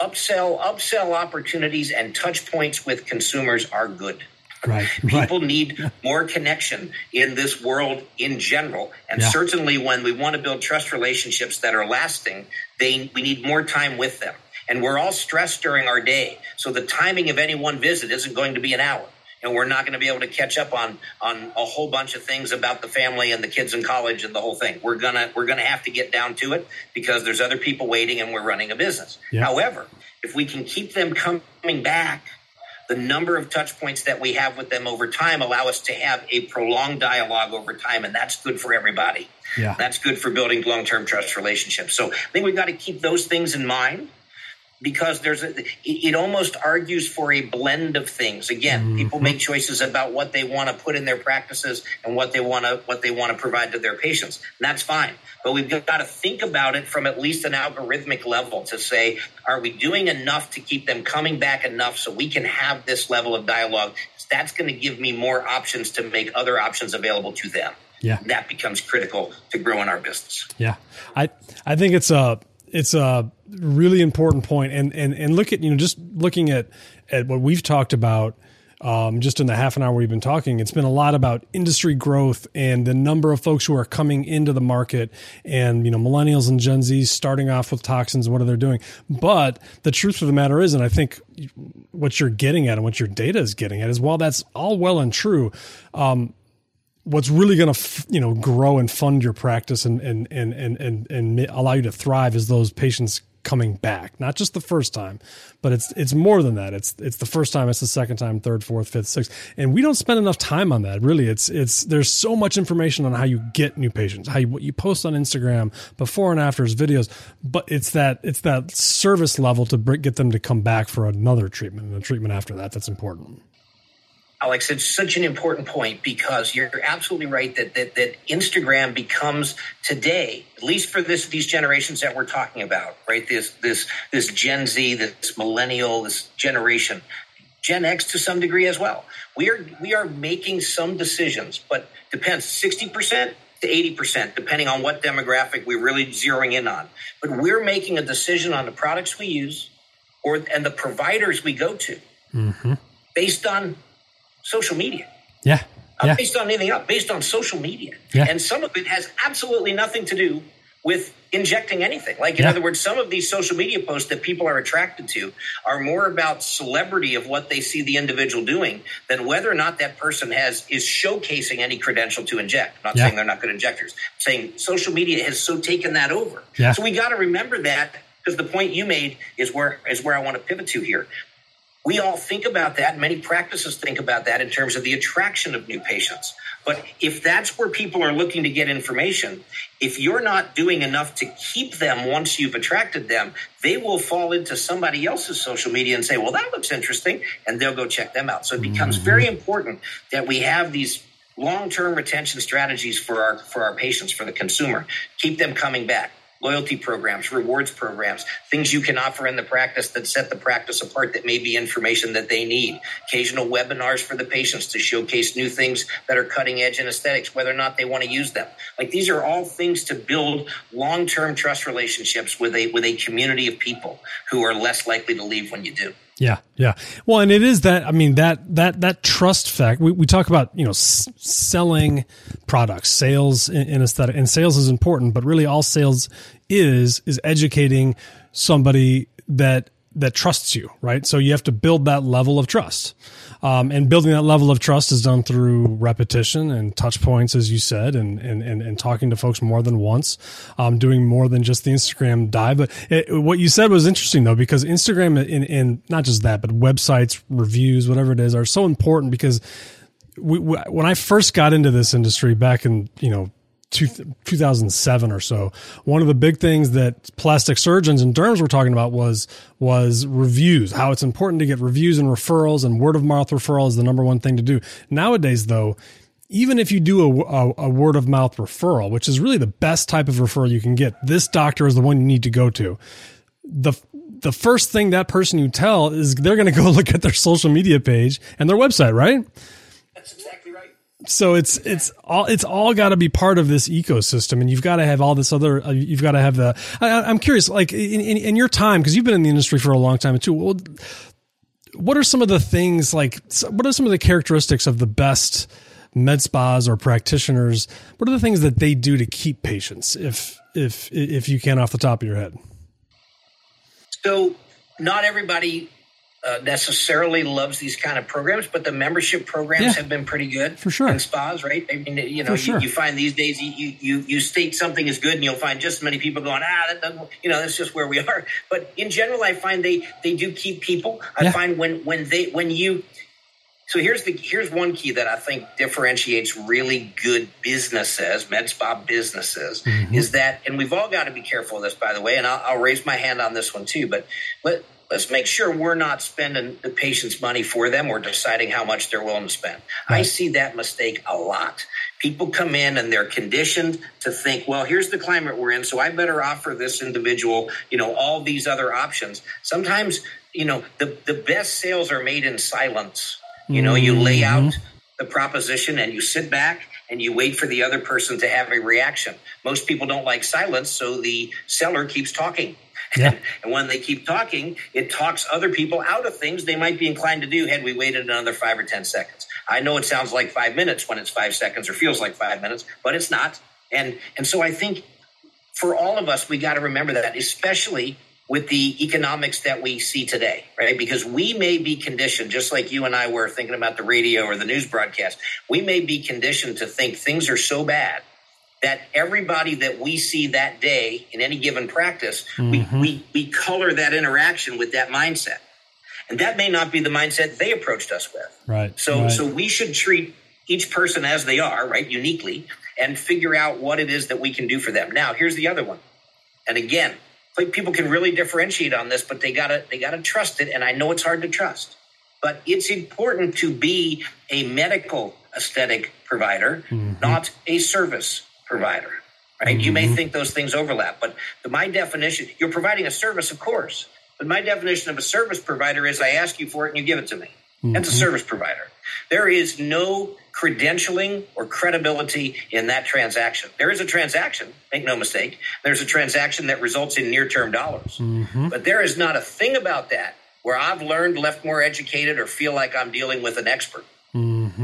upsell upsell opportunities and touch points with consumers are good. Right. People right. need more connection in this world in general. And yeah. certainly when we want to build trust relationships that are lasting, they we need more time with them. And we're all stressed during our day. So the timing of any one visit isn't going to be an hour and we're not going to be able to catch up on on a whole bunch of things about the family and the kids in college and the whole thing. We're gonna we're gonna have to get down to it because there's other people waiting and we're running a business. Yeah. However, if we can keep them coming back, the number of touch points that we have with them over time allow us to have a prolonged dialogue over time, and that's good for everybody. Yeah. That's good for building long term trust relationships. So I think we've got to keep those things in mind because there's a, it almost argues for a blend of things. Again, mm-hmm. people make choices about what they want to put in their practices and what they want to what they want to provide to their patients. And that's fine. But we've got to think about it from at least an algorithmic level to say, are we doing enough to keep them coming back enough so we can have this level of dialogue? That's going to give me more options to make other options available to them. Yeah. That becomes critical to growing our business. Yeah. I I think it's a it's a really important point and and and look at you know just looking at at what we've talked about um, just in the half an hour we've been talking, it's been a lot about industry growth and the number of folks who are coming into the market and, you know, millennials and Gen Zs starting off with toxins what are they doing. But the truth of the matter is, and I think what you're getting at and what your data is getting at is while that's all well and true, um, what's really going to you know grow and fund your practice and and and and and, and allow you to thrive is those patients coming back not just the first time but it's it's more than that. It's it's the first time it's the second time third fourth fifth sixth. And we don't spend enough time on that really. It's it's there's so much information on how you get new patients how you what you post on instagram before and after afters videos but it's that it's that service level to get them to come back for another treatment and a treatment after that that's important Alex, it's such an important point because you're absolutely right that, that that Instagram becomes today, at least for this these generations that we're talking about, right? This this this Gen Z, this millennial, this generation, Gen X to some degree as well. We are we are making some decisions, but depends sixty percent to 80%, depending on what demographic we're really zeroing in on. But we're making a decision on the products we use or and the providers we go to mm-hmm. based on social media. Yeah. Not yeah. based on anything else, based on social media. Yeah. And some of it has absolutely nothing to do with injecting anything. Like, in yeah. other words, some of these social media posts that people are attracted to are more about celebrity of what they see the individual doing than whether or not that person has is showcasing any credential to inject. I'm not yeah. saying they're not good injectors. I'm saying social media has so taken that over. Yeah. So we got to remember that because the point you made is where is where I want to pivot to here we all think about that. Many practices think about that in terms of the attraction of new patients. But if that's where people are looking to get information, if you're not doing enough to keep them once you've attracted them, they will fall into somebody else's social media and say, well, that looks interesting. And they'll go check them out. So it becomes mm-hmm. very important that we have these long-term retention strategies for our for our patients for the consumer keep them coming back loyalty programs, rewards programs, things you can offer in the practice that set the practice apart that may be information that they need, occasional webinars for the patients to showcase new things that are cutting edge in aesthetics, whether or not they want to use them. Like these are all things to build long-term trust relationships with a with a community of people who are less likely to leave when you do. Yeah, yeah. Well, and it is that. I mean that that that trust fact. We, we talk about you know s- selling products, sales in, in aesthetic, and sales is important. But really, all sales is is educating somebody that that trusts you, right? So you have to build that level of trust. Um, and building that level of trust is done through repetition and touch points, as you said, and, and, and, and talking to folks more than once, um, doing more than just the Instagram dive. But it, what you said was interesting though, because Instagram and, and not just that, but websites, reviews, whatever it is, are so important because we, we, when I first got into this industry back in, you know, two, 2007 or so. One of the big things that plastic surgeons and derms were talking about was was reviews. How it's important to get reviews and referrals, and word of mouth referral is the number one thing to do nowadays. Though, even if you do a, a, a word of mouth referral, which is really the best type of referral you can get, this doctor is the one you need to go to. The the first thing that person you tell is they're going to go look at their social media page and their website, right? That's exactly so it's it's all it's all got to be part of this ecosystem and you've got to have all this other uh, you've got to have the I, am curious like in, in, in your time because you've been in the industry for a long time too well, what are some of the things like? What are some of the characteristics of the best med spas or practitioners? What are the things that they do to keep patients? If if if you can, off the top of your head. So, not everybody uh, necessarily loves these kind of programs, but the membership programs Yeah. have been pretty good For sure. in spas, right? I mean, you know, you, you find these days you, you you state something is good, and you'll find just as many people going, ah, that doesn't, you know, that's just where we are. But in general, I find they they do keep people. I Yeah. find when when they when you so here's the here's one key that I think differentiates really good businesses, med spa businesses, is that, and we've all got to be careful of this, by the way, and I'll, I'll raise my hand on this one too. But let let's make sure we're not spending the patient's money for them or deciding how much they're willing to spend. I see that mistake a lot. People come in and they're conditioned to think, well, here's the climate we're in, so I better offer this individual, you know, all these other options. Sometimes, you know, the the best sales are made in silence. You know, you lay mm-hmm. out the proposition and you sit back and you wait for the other person to have a reaction. Most people don't like silence, so the seller keeps talking. Yeah. and when they keep talking, it talks other people out of things they might be inclined to do had we waited another five or 10 seconds. I know it sounds like five minutes when it's five seconds or feels like five minutes, but it's not. And, and so I think for all of us, we got to remember that, especially with the economics that we see today, right? Because we may be conditioned, just like you and I were thinking about the radio or the news broadcast, we may be conditioned to think things are so bad that everybody that we see that day in any given practice, we, mm-hmm. we, we color that interaction with that mindset. And that may not be the mindset they approached us with. Right. So right. so we should treat each person as they are, right, uniquely, and figure out what it is that we can do for them. Now, here's the other one. And again, people can really differentiate on this, but they gotta they gotta trust it. And I know it's hard to trust, but it's important to be a medical aesthetic provider, mm-hmm. not a service provider. Right? You may mm-hmm. think those things overlap, but the, my definition, you're providing a service, of course. But my definition of a service provider is I ask you for it and you give it to me. That's a mm-hmm. service provider. There is no credentialing or credibility in that transaction. There is a transaction, make no mistake. There's a transaction that results in near term dollars. Mm-hmm. But there is not a thing about that where I've learned, left more educated, or feel like I'm dealing with an expert.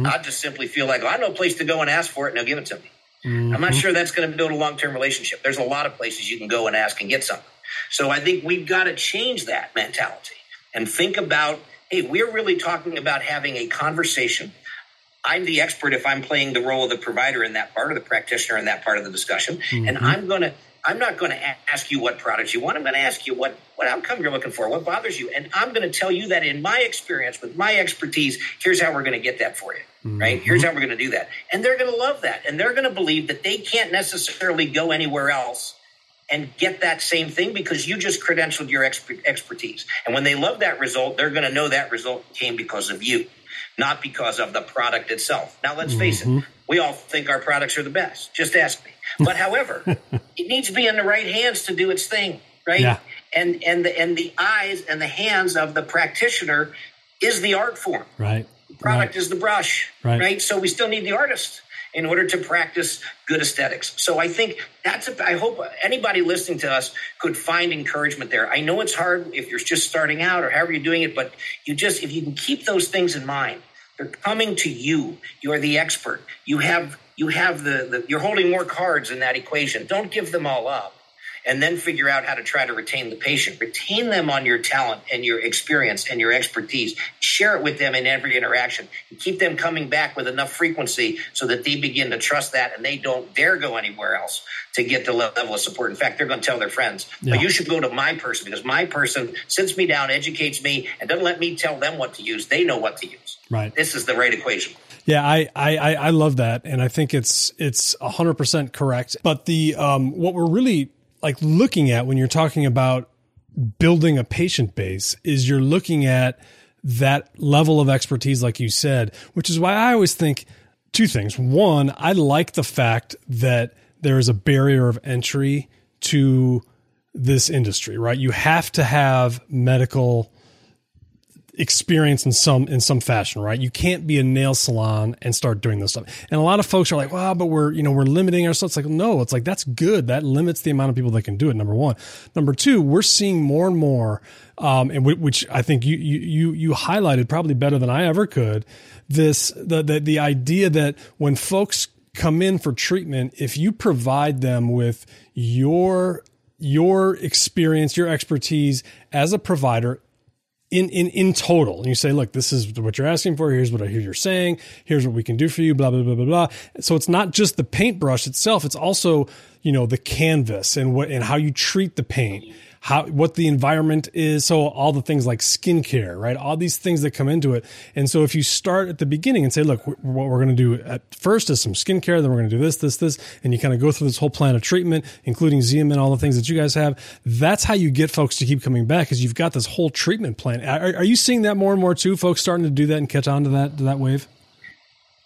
I just simply feel like well, I know a place to go and ask for it and they'll give it to me. I'm not mm-hmm. sure that's going to build a long term relationship. There's a lot of places you can go and ask and get something. So I think we've got to change that mentality and think about hey, we're really talking about having a conversation. I'm the expert if I'm playing the role of the provider in that part, of the practitioner in that part of the discussion. And mm-hmm. I'm going to, I'm not going to ask you what product you want. I'm going to ask you what, what outcome you're looking for, what bothers you. And I'm going to tell you that in my experience, with my expertise, here's how we're going to get that for you. Right? Here's how we're going to do that. And they're going to love that. And they're going to believe that they can't necessarily go anywhere else and get that same thing because you just credentialed your exper- expertise. And when they love that result, they're going to know that result came because of you, not because of the product itself. Now, let's face it, mm-hmm. we all think our products are the best. Just ask me. But however, it needs to be in the right hands to do its thing, right? Yeah. And and the and the eyes and the hands of the practitioner is the art form right. product is the brush, Right. right. So we still need the artist in order to practice good aesthetics. So I think that's a, I hope anybody listening to us could find encouragement there. I know it's hard if you're just starting out or however you're doing it, but you just if you can keep those things in mind, they're coming to you. You're the expert. You have you have the, the you're holding more cards in that equation. Don't give them all up and then figure out how to try to retain the patient. Retain them on your talent and your experience and your expertise. Share it with them in every interaction. And keep them coming back with enough frequency so that they begin to trust that and they don't dare go anywhere else to get the level of support. In fact, they're going to tell their friends, Yeah. "But you should go to my person because my person sits me down, educates me, and doesn't let me tell them what to use. They know what to use. Right. This is the right equation. Yeah, I, I, I love that, and I think it's it's hundred percent correct. But the um, what we're really like looking at when you're talking about building a patient base is you're looking at that level of expertise, like you said, which is why I always think two things. One, I like the fact that there is a barrier of entry to this industry, right? You have to have medical experience in some in some fashion, right? You can't be a nail salon and start doing this stuff. And a lot of folks are like, "Well, but we're you know we're limiting ourselves." It's like, no, it's like that's good. That limits the amount of people that can do it. Number one, number two, we're seeing more and more, um, and w- which I think you you you highlighted probably better than I ever could. This the the the idea that when folks come in for treatment, if you provide them with your your experience, your expertise as a provider in, in, in total. And you say, look, this is what you're asking for. Here's what I hear you're saying. Here's what we can do for you, blah, blah, blah, blah, blah. So it's not just the paintbrush itself. It's also, you know, the canvas and what, and how you treat the paint how what the environment is. So all the things like skincare, right? All these things that come into it. And so if you start at the beginning and say, look, what we're going to do at first is some skincare, then we're going to do this, this, this, and you kind of go through this whole plan of treatment, including Xeomin, all the things that you guys have. That's how you get folks to keep coming back because you've got this whole treatment plan. Are, are you seeing that more and more too? Folks starting to do that and catch on to that to that wave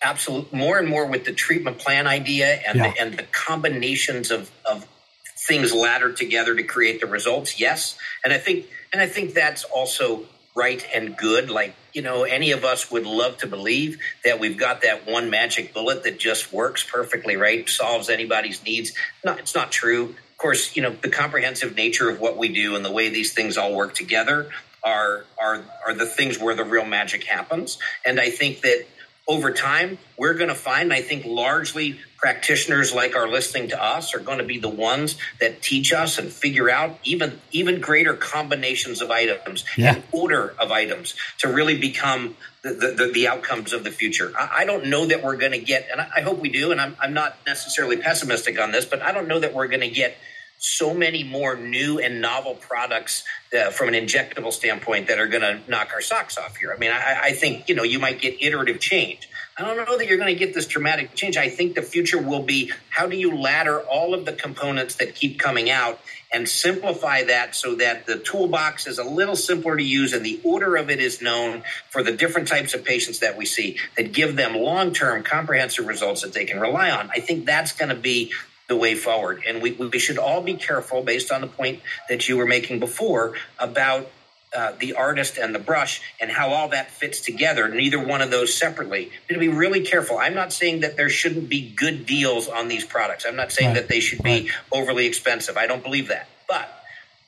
absolutely more and more with the treatment plan idea and yeah. the, and the combinations of, of things laddered together to create the results yes. And i think and i think that's also right and good. Like you know any of us would love to believe that we've got that one magic bullet that just works perfectly right? Solves anybody's needs. No it's not true. Of course you know the comprehensive nature of what we do and the way these things all work together are are are the things where the real magic happens. And i think that over time, we're going to find, I think, largely practitioners like are listening to us are going to be the ones that teach us and figure out even even greater combinations of items yeah. and order of items to really become the, the, the outcomes of the future. I, I, don't know that we're going to get, and I, I hope we do, and I'm, I'm not necessarily pessimistic on this, but I don't know that we're going to get so many more new and novel products uh, from an injectable standpoint that are going to knock our socks off here. I mean, I, I, think you know you might get iterative change. I don't know that you're going to get this dramatic change. I think the future will be how do you ladder all of the components that keep coming out and simplify that so that the toolbox is a little simpler to use and the order of it is known for the different types of patients that we see that give them long-term comprehensive results that they can rely on. I think that's going to be the way forward. And we, we should all be careful, based on the point that you were making before, about uh, the artist and the brush and how all that fits together, neither one of those separately. To be really careful. I'm not saying that there shouldn't be good deals on these products. I'm not saying right. that they should be overly expensive. I don't believe that. But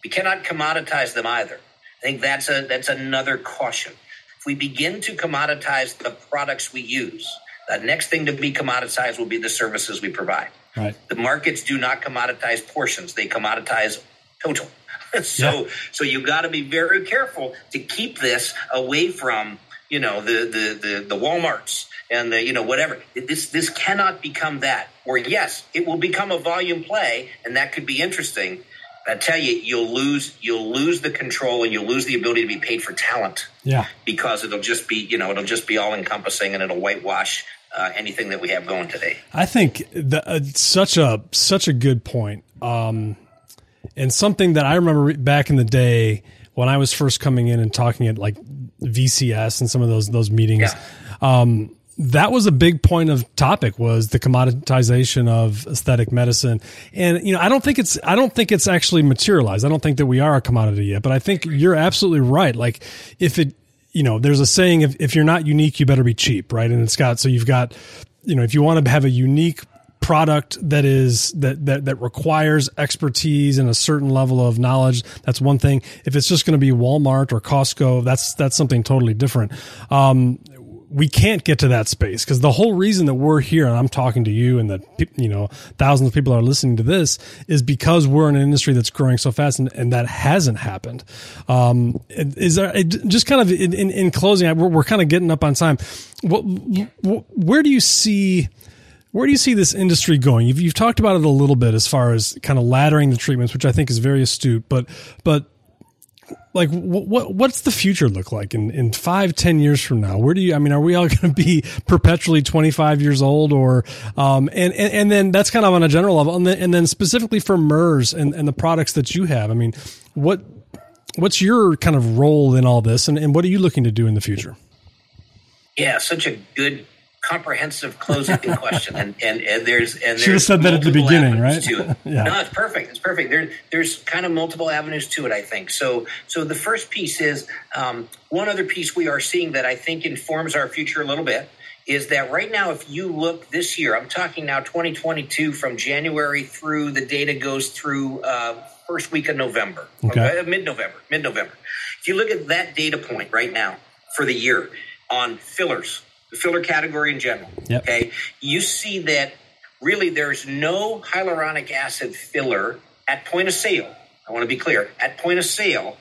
we cannot commoditize them either. I think that's a that's another caution. If we begin to commoditize the products we use, the next thing to be commoditized will be the services we provide. Right. The markets do not commoditize portions; they commoditize total. so, yeah. so you got to be very careful to keep this away from you know the the the, the WalMarts and the you know whatever. This this cannot become that. Or yes, it will become a volume play, and that could be interesting. I tell you, you'll lose you'll lose the control and you'll lose the ability to be paid for talent. Yeah, because it'll just be you know it'll just be all encompassing and it'll whitewash uh, anything that we have going today. I think that uh, such a such a good point, um, and something that I remember back in the day when I was first coming in and talking at like VCS and some of those those meetings. Yeah. Um, that was a big point of topic was the commoditization of aesthetic medicine and you know i don't think it's i don't think it's actually materialized i don't think that we are a commodity yet but i think you're absolutely right like if it you know, there's a saying if, if you're not unique, you better be cheap, right? And it's got so you've got, you know, if you want to have a unique product that is that that that requires expertise and a certain level of knowledge that's one thing if it's just going to be Walmart or Costco that's that's something totally different um, we can't get to that space because the whole reason that we're here and I'm talking to you and that you know thousands of people are listening to this is because we're in an industry that's growing so fast and, and that hasn't happened. Um, is there just kind of in, in, in closing? We're, we're, kind of getting up on time. What, where do you see? Where do you see this industry going? You've, you've talked about it a little bit as far as kind of laddering the treatments, which I think is very astute. But but like what what's the future look like in in five ten years from now? Where do you i mean are we all going to be perpetually 25 years old or um and, and and then that's kind of on a general level. And then and then specifically for Merz and and the products that you have i mean what what's your kind of role in all this and, and what are you looking to do in the future? Yeah such a good comprehensive closing question, and, and and there's and should have said that at the beginning, right? yeah. No, it's perfect. It's perfect. There, there's kind of multiple avenues to it. I think so. So the first piece is um, one other piece we are seeing that I think informs our future a little bit is that right now, if you look this year, I'm talking now 2022 from January through the data goes through uh, first week of November, okay. okay? mid November, mid November. If you look at that data point right now for the year on fillers, the filler category in general, yep. okay, you see that really there's no hyaluronic acid filler at point of sale. I want to be clear at point of sale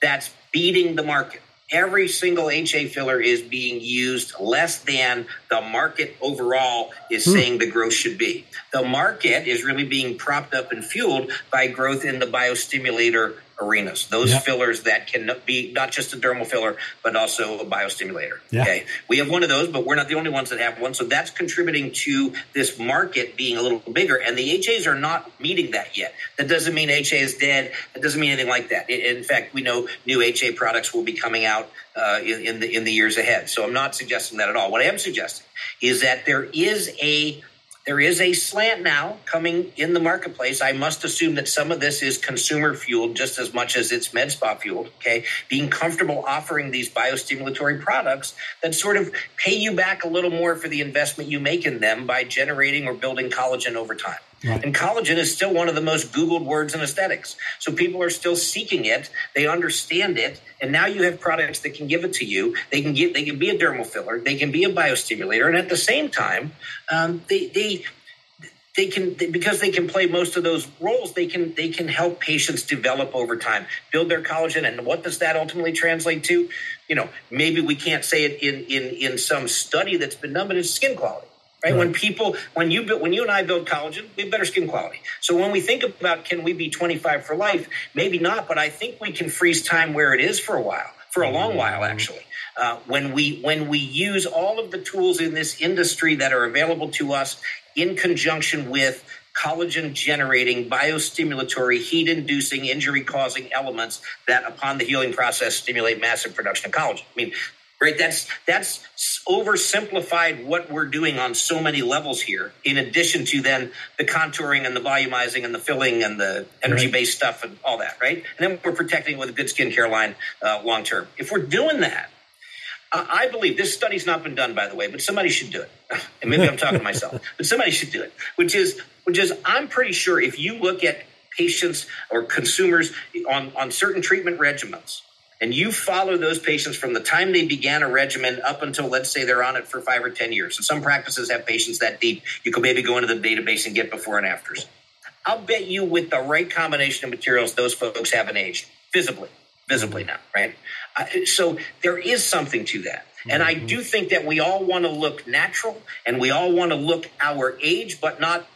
that's beating the market every single HA filler is being used less than the market overall is hmm. saying the growth should be. The market is really being propped up and fueled by growth in the biostimulator arenas. Those yep. fillers that can be not just a dermal filler, but also a biostimulator. Yeah. Okay. We have one of those, but we're not the only ones that have one. So that's contributing to this market being a little bigger. And the HAs are not meeting that yet. That doesn't mean HA is dead. That doesn't mean anything like that. In fact, we know new HA products will be coming out uh, in, in the in the years ahead. So I'm not suggesting that at all. What I am suggesting is that there is a there is a slant now coming in the marketplace. I must assume that some of this is consumer fueled just as much as it's med spa fueled. Okay. Being comfortable offering these biostimulatory products that sort of pay you back a little more for the investment you make in them by generating or building collagen over time. Right. And collagen is still one of the most Googled words in aesthetics. So people are still seeking it. They understand it. And now you have products that can give it to you. They can get, they can be a dermal filler. They can be a biostimulator. And at the same time, um, they, they, they can because they can play most of those roles they can they can help patients develop over time build their collagen and what does that ultimately translate to you know maybe we can't say it in in in some study that's been done but it's skin quality Right? right? When people, when you build, when you and I build collagen, we have better skin quality. So when we think about can we be 25 for life, maybe not, but I think we can freeze time where it is for a while, for a long while actually. Uh, when we when we use all of the tools in this industry that are available to us in conjunction with collagen generating, biostimulatory, heat inducing, injury causing elements that, upon the healing process, stimulate massive production of collagen. I mean, right? That's that's oversimplified what we're doing on so many levels here. In addition to then the contouring and the volumizing and the filling and the energy based stuff and all that, right? And then we're protecting with a good skincare line uh, long term. If we're doing that, I believe this study's not been done, by the way, but somebody should do it. And maybe I'm talking to myself, but somebody should do it. Which is, which is, I'm pretty sure if you look at patients or consumers on on certain treatment regimens and you follow those patients from the time they began a regimen up until let's say they're on it for five or ten years. And some practices have patients that deep. You could maybe go into the database and get before and afters. I'll bet you with the right combination of materials those folks haven't aged visibly. Visibly now right? So there is something to that. And i do think that we all want to look natural and we all want to look our age but not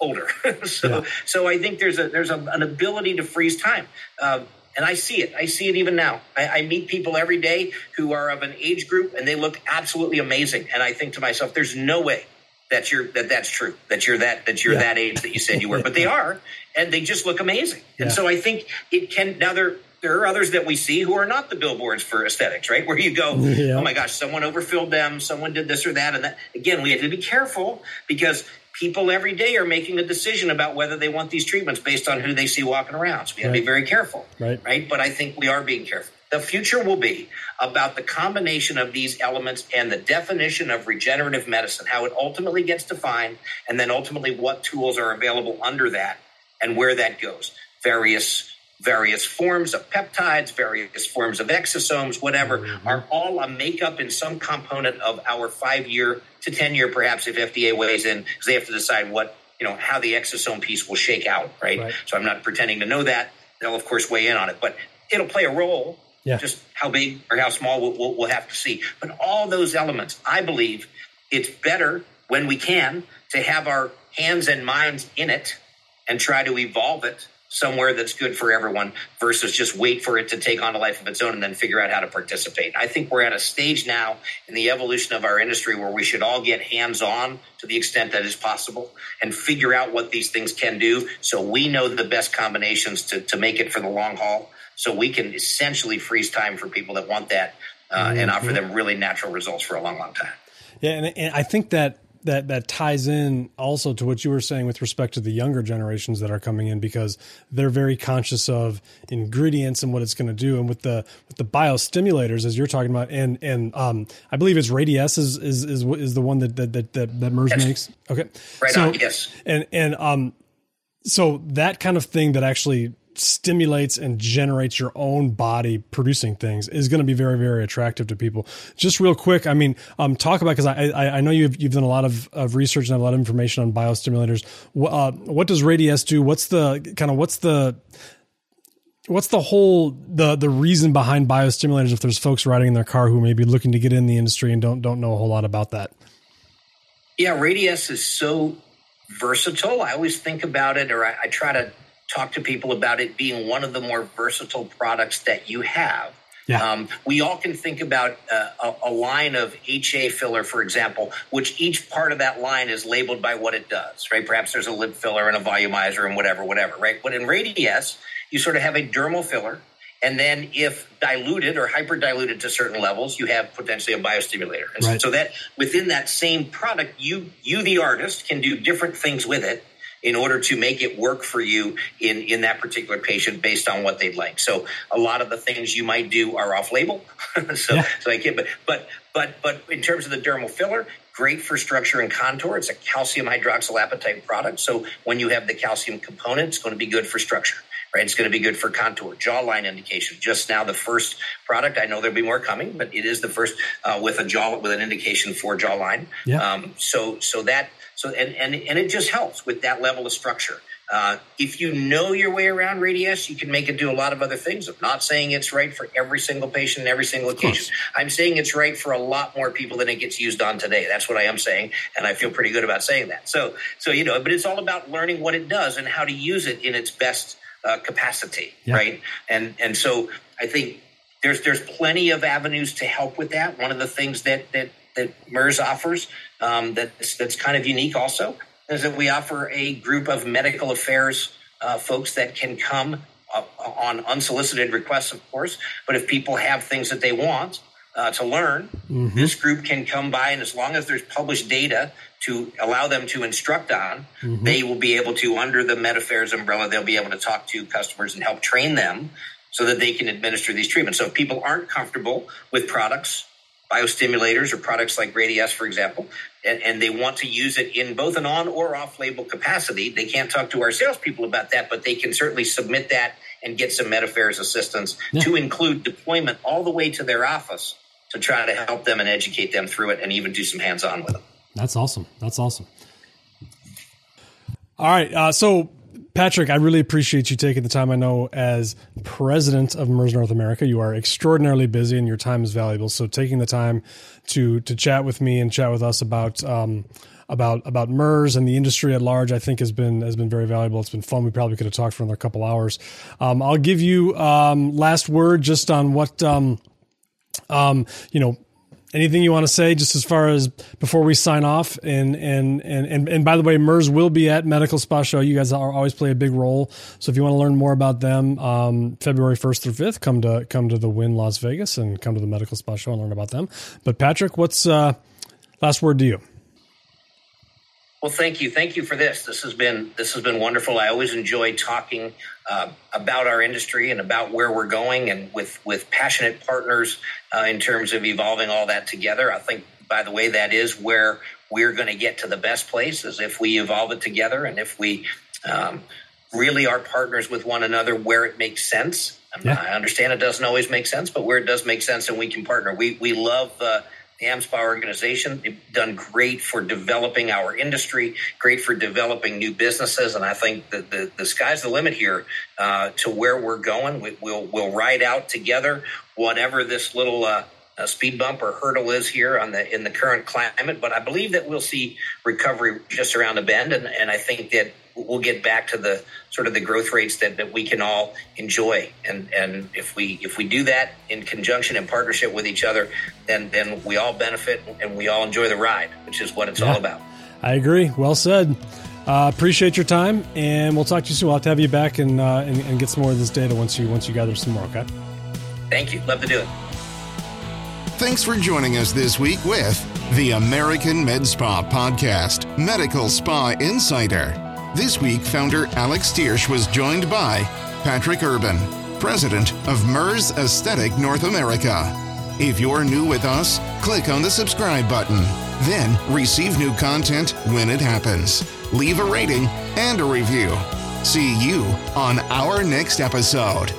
older. So yeah. so i think there's a there's a, an ability to freeze time. Uh, and I see it. I see it even now. I, I, meet people every day who are of an age group and they look absolutely amazing. And I think to myself, there's no way that you're that that's true. That you're that that you're yeah. that age that you said you were. But they are, and they just look amazing. And so I think it can now there there are others that we see who are not the billboards for aesthetics, right? Where you go, yeah. oh my gosh, someone overfilled them, someone did this or that, and that. Again, we have to be careful because people every day are making a decision about whether they want these treatments based on who they see walking around. So we have right. to be very careful, right? Right. But I think we are being careful. The future will be about the combination of these elements and the definition of regenerative medicine, how it ultimately gets defined, and then ultimately what tools are available under that and where that goes. Various various forms of peptides, various forms of exosomes, whatever, mm-hmm. are all a makeup in some component of our five year to 10 year, perhaps if FDA weighs in, because they have to decide what, you know, how the exosome piece will shake out, right? right? So I'm not pretending to know that. They'll, of course, weigh in on it, but it'll play a role. Yeah. Just how big or how small we'll, we'll, we'll have to see. But all those elements, I believe it's better when we can to have our hands and minds in it and try to evolve it somewhere that's good for everyone versus just wait for it to take on a life of its own and then figure out how to participate. I think we're at a stage now in the evolution of our industry where we should all get hands on to the extent that is possible and figure out what these things can do so we know the best combinations to, to make it for the long haul so we can essentially freeze time for people that want that uh, mm-hmm. and offer them really natural results for a long, long time. Yeah, and, and I think that that that ties in also to what you were saying with respect to the younger generations that are coming in because they're very conscious of ingredients and what it's going to do. And with the with the biostimulators as you're talking about and and um, I believe it's Radiesse is is is, is the one that that that that, that Merz yes. makes? Okay. Right so, on yes. and and um so that kind of thing that actually stimulates and generates your own body producing things is going to be very very attractive to people. Just real quick i mean um, talk about because I, I, I know you've, you've done a lot of, of research and a lot of information on biostimulators. Uh, what does Radiesse do? What's the kind of what's the what's the whole the the reason behind biostimulators if there's folks riding in their car who may be looking to get in the industry and don't don't know a whole lot about that? Yeah Radiesse is so versatile. I always think about it or I, I try to talk to people about it being one of the more versatile products that you have. Yeah. Um, we all can think about uh, a, a, line of HA filler, for example, which each part of that line is labeled by what it does, right? Perhaps there's a lip filler and a volumizer and whatever, whatever, right? But in Radiesse, you sort of have a dermal filler. And then if diluted or hyper diluted to certain levels, you have potentially a biostimulator. And right. so that within that same product, you, you, the artist, can do different things with it in order to make it work for you in, in that particular patient based on what they'd like. So a lot of the things you might do are off label. so, yeah. so I can, but, but, but, but in terms of the dermal filler, great for structure and contour. It's a calcium hydroxylapatite product. So when you have the calcium component, it's going to be good for structure right? It's going to be good for contour, jawline indication. Just now, the first product. I know there'll be more coming, but it is the first uh, with a jaw with an indication for jawline. Yeah. Um, so so that so, and, and, and it just helps with that level of structure. Uh, if you know your way around Radiesse, you can make it do a lot of other things. I'm not saying it's right for every single patient in every single occasion. I'm saying it's right for a lot more people than it gets used on today. That's what I am saying, and I feel pretty good about saying that. So, so you know, but it's all about learning what it does and how to use it in its best uh, capacity, yeah. right? And and so I think there's there's plenty of avenues to help with that. One of the things that that that Merz offers um, that's, that's kind of unique also is that we offer a group of medical affairs uh, folks that can come uh, on unsolicited requests, of course. But if people have things that they want uh, to learn, mm-hmm. this group can come by, and as long as there's published data to allow them to instruct on, mm-hmm. they will be able to, under the Med Affairs umbrella, they'll be able to talk to customers and help train them so that they can administer these treatments. So if people aren't comfortable with products biostimulators or products like Radiesse, for example, and, and, they want to use it in both an on or off label capacity. They can't talk to our salespeople about that, but they can certainly submit that and get some Med Affairs assistance yeah. to include deployment all the way to their office to try to help them and educate them through it and even do some hands on with them. That's awesome. That's awesome. All right. Uh, so Patrick, I really appreciate you taking the time. I know as president of Merz North America, you are extraordinarily busy and your time is valuable. So taking the time to to chat with me and chat with us about um, about about Merz and the industry at large, I think has been has been very valuable. It's been fun. We probably could have talked for another couple hours. Um, I'll give you um, last word just on what um, um, you know anything you want to say just as far as before we sign off? And and and and, and by the way Merz will be at medical spa show. You guys are, always play a big role. So if you want to learn more about them um, february 1st through 5th come to come to the Wynn las vegas and come to the medical spa show and learn about them. But patrick what's uh, last word to you well, thank you, thank you for this. This has been this has been wonderful. I always enjoy talking uh, about our industry and about where we're going, and with with passionate partners uh, in terms of evolving all that together. I think, by the way, that is where we're going to get to the best place is if we evolve it together and if we um, really are partners with one another where it makes sense. Yeah. I understand it doesn't always make sense, but where it does make sense and we can partner. We we love. Uh, the AmSpa organization. They've done great for developing our industry, great for developing new businesses, and I think that the, the sky's the limit here uh, to where we're going. We, will we'll ride out together whatever this little uh, uh, speed bump or hurdle is here on the in the current climate. But I believe that we'll see recovery just around the bend, and, and I think that we'll get back to the sort of the growth rates that, that we can all enjoy. And and if we if we do that in conjunction and partnership with each other, then then we all benefit and we all enjoy the ride, which is what it's yeah, all about. I agree. Well said. Uh, appreciate your time, and we'll talk to you soon. I'll have to have you back and, uh, and, and get some more of this data once you once you gather some more. Okay. Thank you. Love to do it. Thanks for joining us this week with the American Med Spa Podcast, Medical Spa Insider. This week, founder Alex Thiersch was joined by Patrick Urban, president of Merz Aesthetic North America. If you're new with us, click on the subscribe button. Then receive new content when it happens. Leave a rating and a review. See you on our next episode.